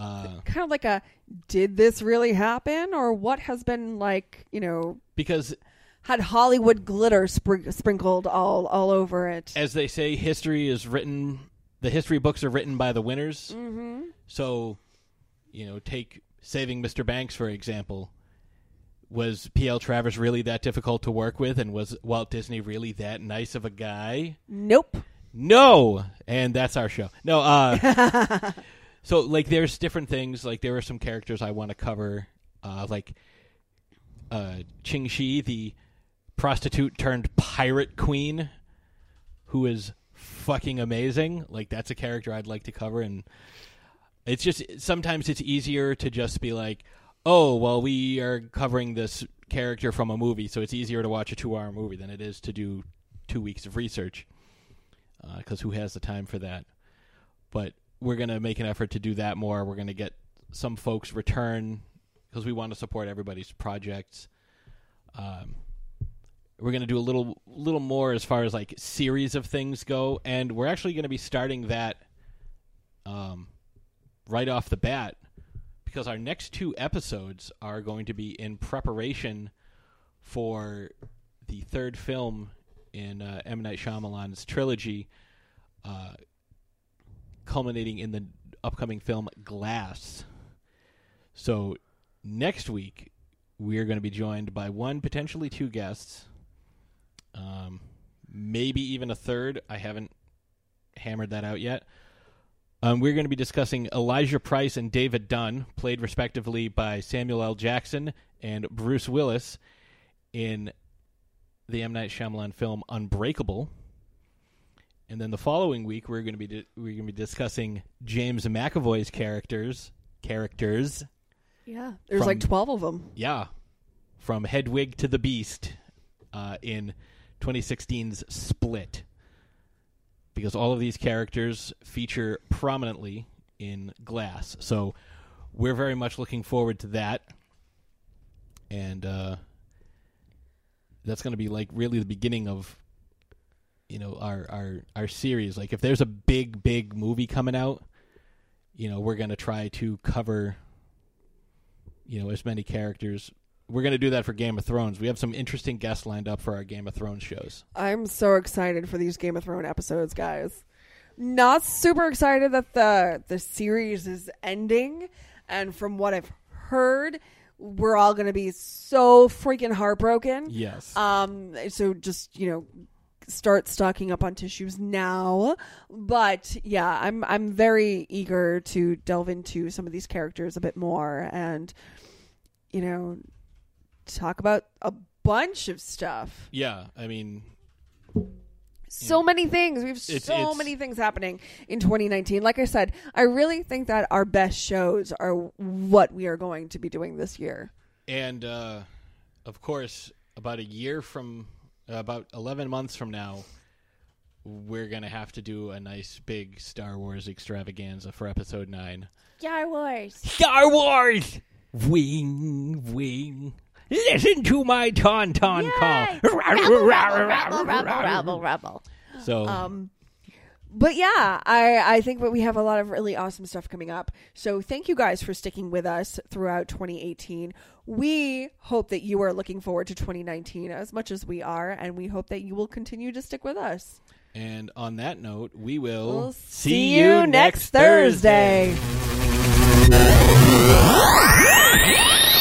Uh, kind of like a did this really happen or what has been like you know because had Hollywood glitter spr- sprinkled all all over it. as they say, history is written. The history books are written by the winners. Mm-hmm. So, you know, take Saving Mr. Banks for example. Was P.L. Travers really that difficult to work with, and was Walt Disney really that nice of a guy? Nope. No, and that's our show. No, uh, so like there's different things. Like there are some characters I want to cover, uh, like uh, Ching Shih, the prostitute turned pirate queen, who is fucking amazing. Like that's a character I'd like to cover, and it's just sometimes it's easier to just be like, oh, well, we are covering this character from a movie, so it's easier to watch a two-hour movie than it is to do two weeks of research. Because who has the time for that? But we're gonna make an effort to do that more. We're gonna get some folks return because we want to support everybody's projects. Um, we're going to do a little little more as far as like series of things go and we're actually going to be starting that um, right off the bat because our next two episodes are going to be in preparation for the third film in uh, M Night Shyamalan's trilogy, uh, culminating in the upcoming film Glass. So next week we are going to be joined by one, potentially two guests, um, maybe even a third. I haven't hammered that out yet. Um, we're going to be discussing Elijah Price and David Dunn, played respectively by Samuel L. Jackson and Bruce Willis in the M Night Shyamalan film Unbreakable. And then the following week, we're going to be di- we're going to be discussing James McAvoy's characters characters. Yeah, there's From- like twelve of them. Yeah, from Hedwig to the Beast uh, in 2016's Split, because all of these characters feature prominently in Glass. So we're very much looking forward to that, and uh, that's going to be like really the beginning of you know our our our series. Like if there's a big big movie coming out, you know we're going to try to cover you know as many characters. We're going to do that for Game of Thrones. We have some interesting guests lined up for our Game of Thrones shows. I'm so excited for these Game of Thrones episodes, guys. Not super excited that the the series is ending, and from what I've heard, we're all going to be so freaking heartbroken. Yes. Um. So just you know, start stocking up on tissues now. But yeah, I'm I'm very eager to delve into some of these characters a bit more, and you know, talk about a bunch of stuff. Yeah, I mean, so many things. We have It's- so it's- many things happening in 2019. Like I said, I really think that our best shows are what we are going to be doing this year. and uh, of course, about a year from about 11 months from now, we're going to have to do a nice big Star Wars extravaganza for episode 9. Star Wars. Star Wars! Wing, wing. Listen to my tauntaun call. Rabble, rabble, rabble, rabble, rabble, rabble. So, Um, but yeah, I I think that we have a lot of really awesome stuff coming up. So thank you guys for sticking with us throughout 2018. We hope that you are looking forward to 2019 as much as we are, and we hope that you will continue to stick with us. and on that note, we will We'll see, see you next Thursday.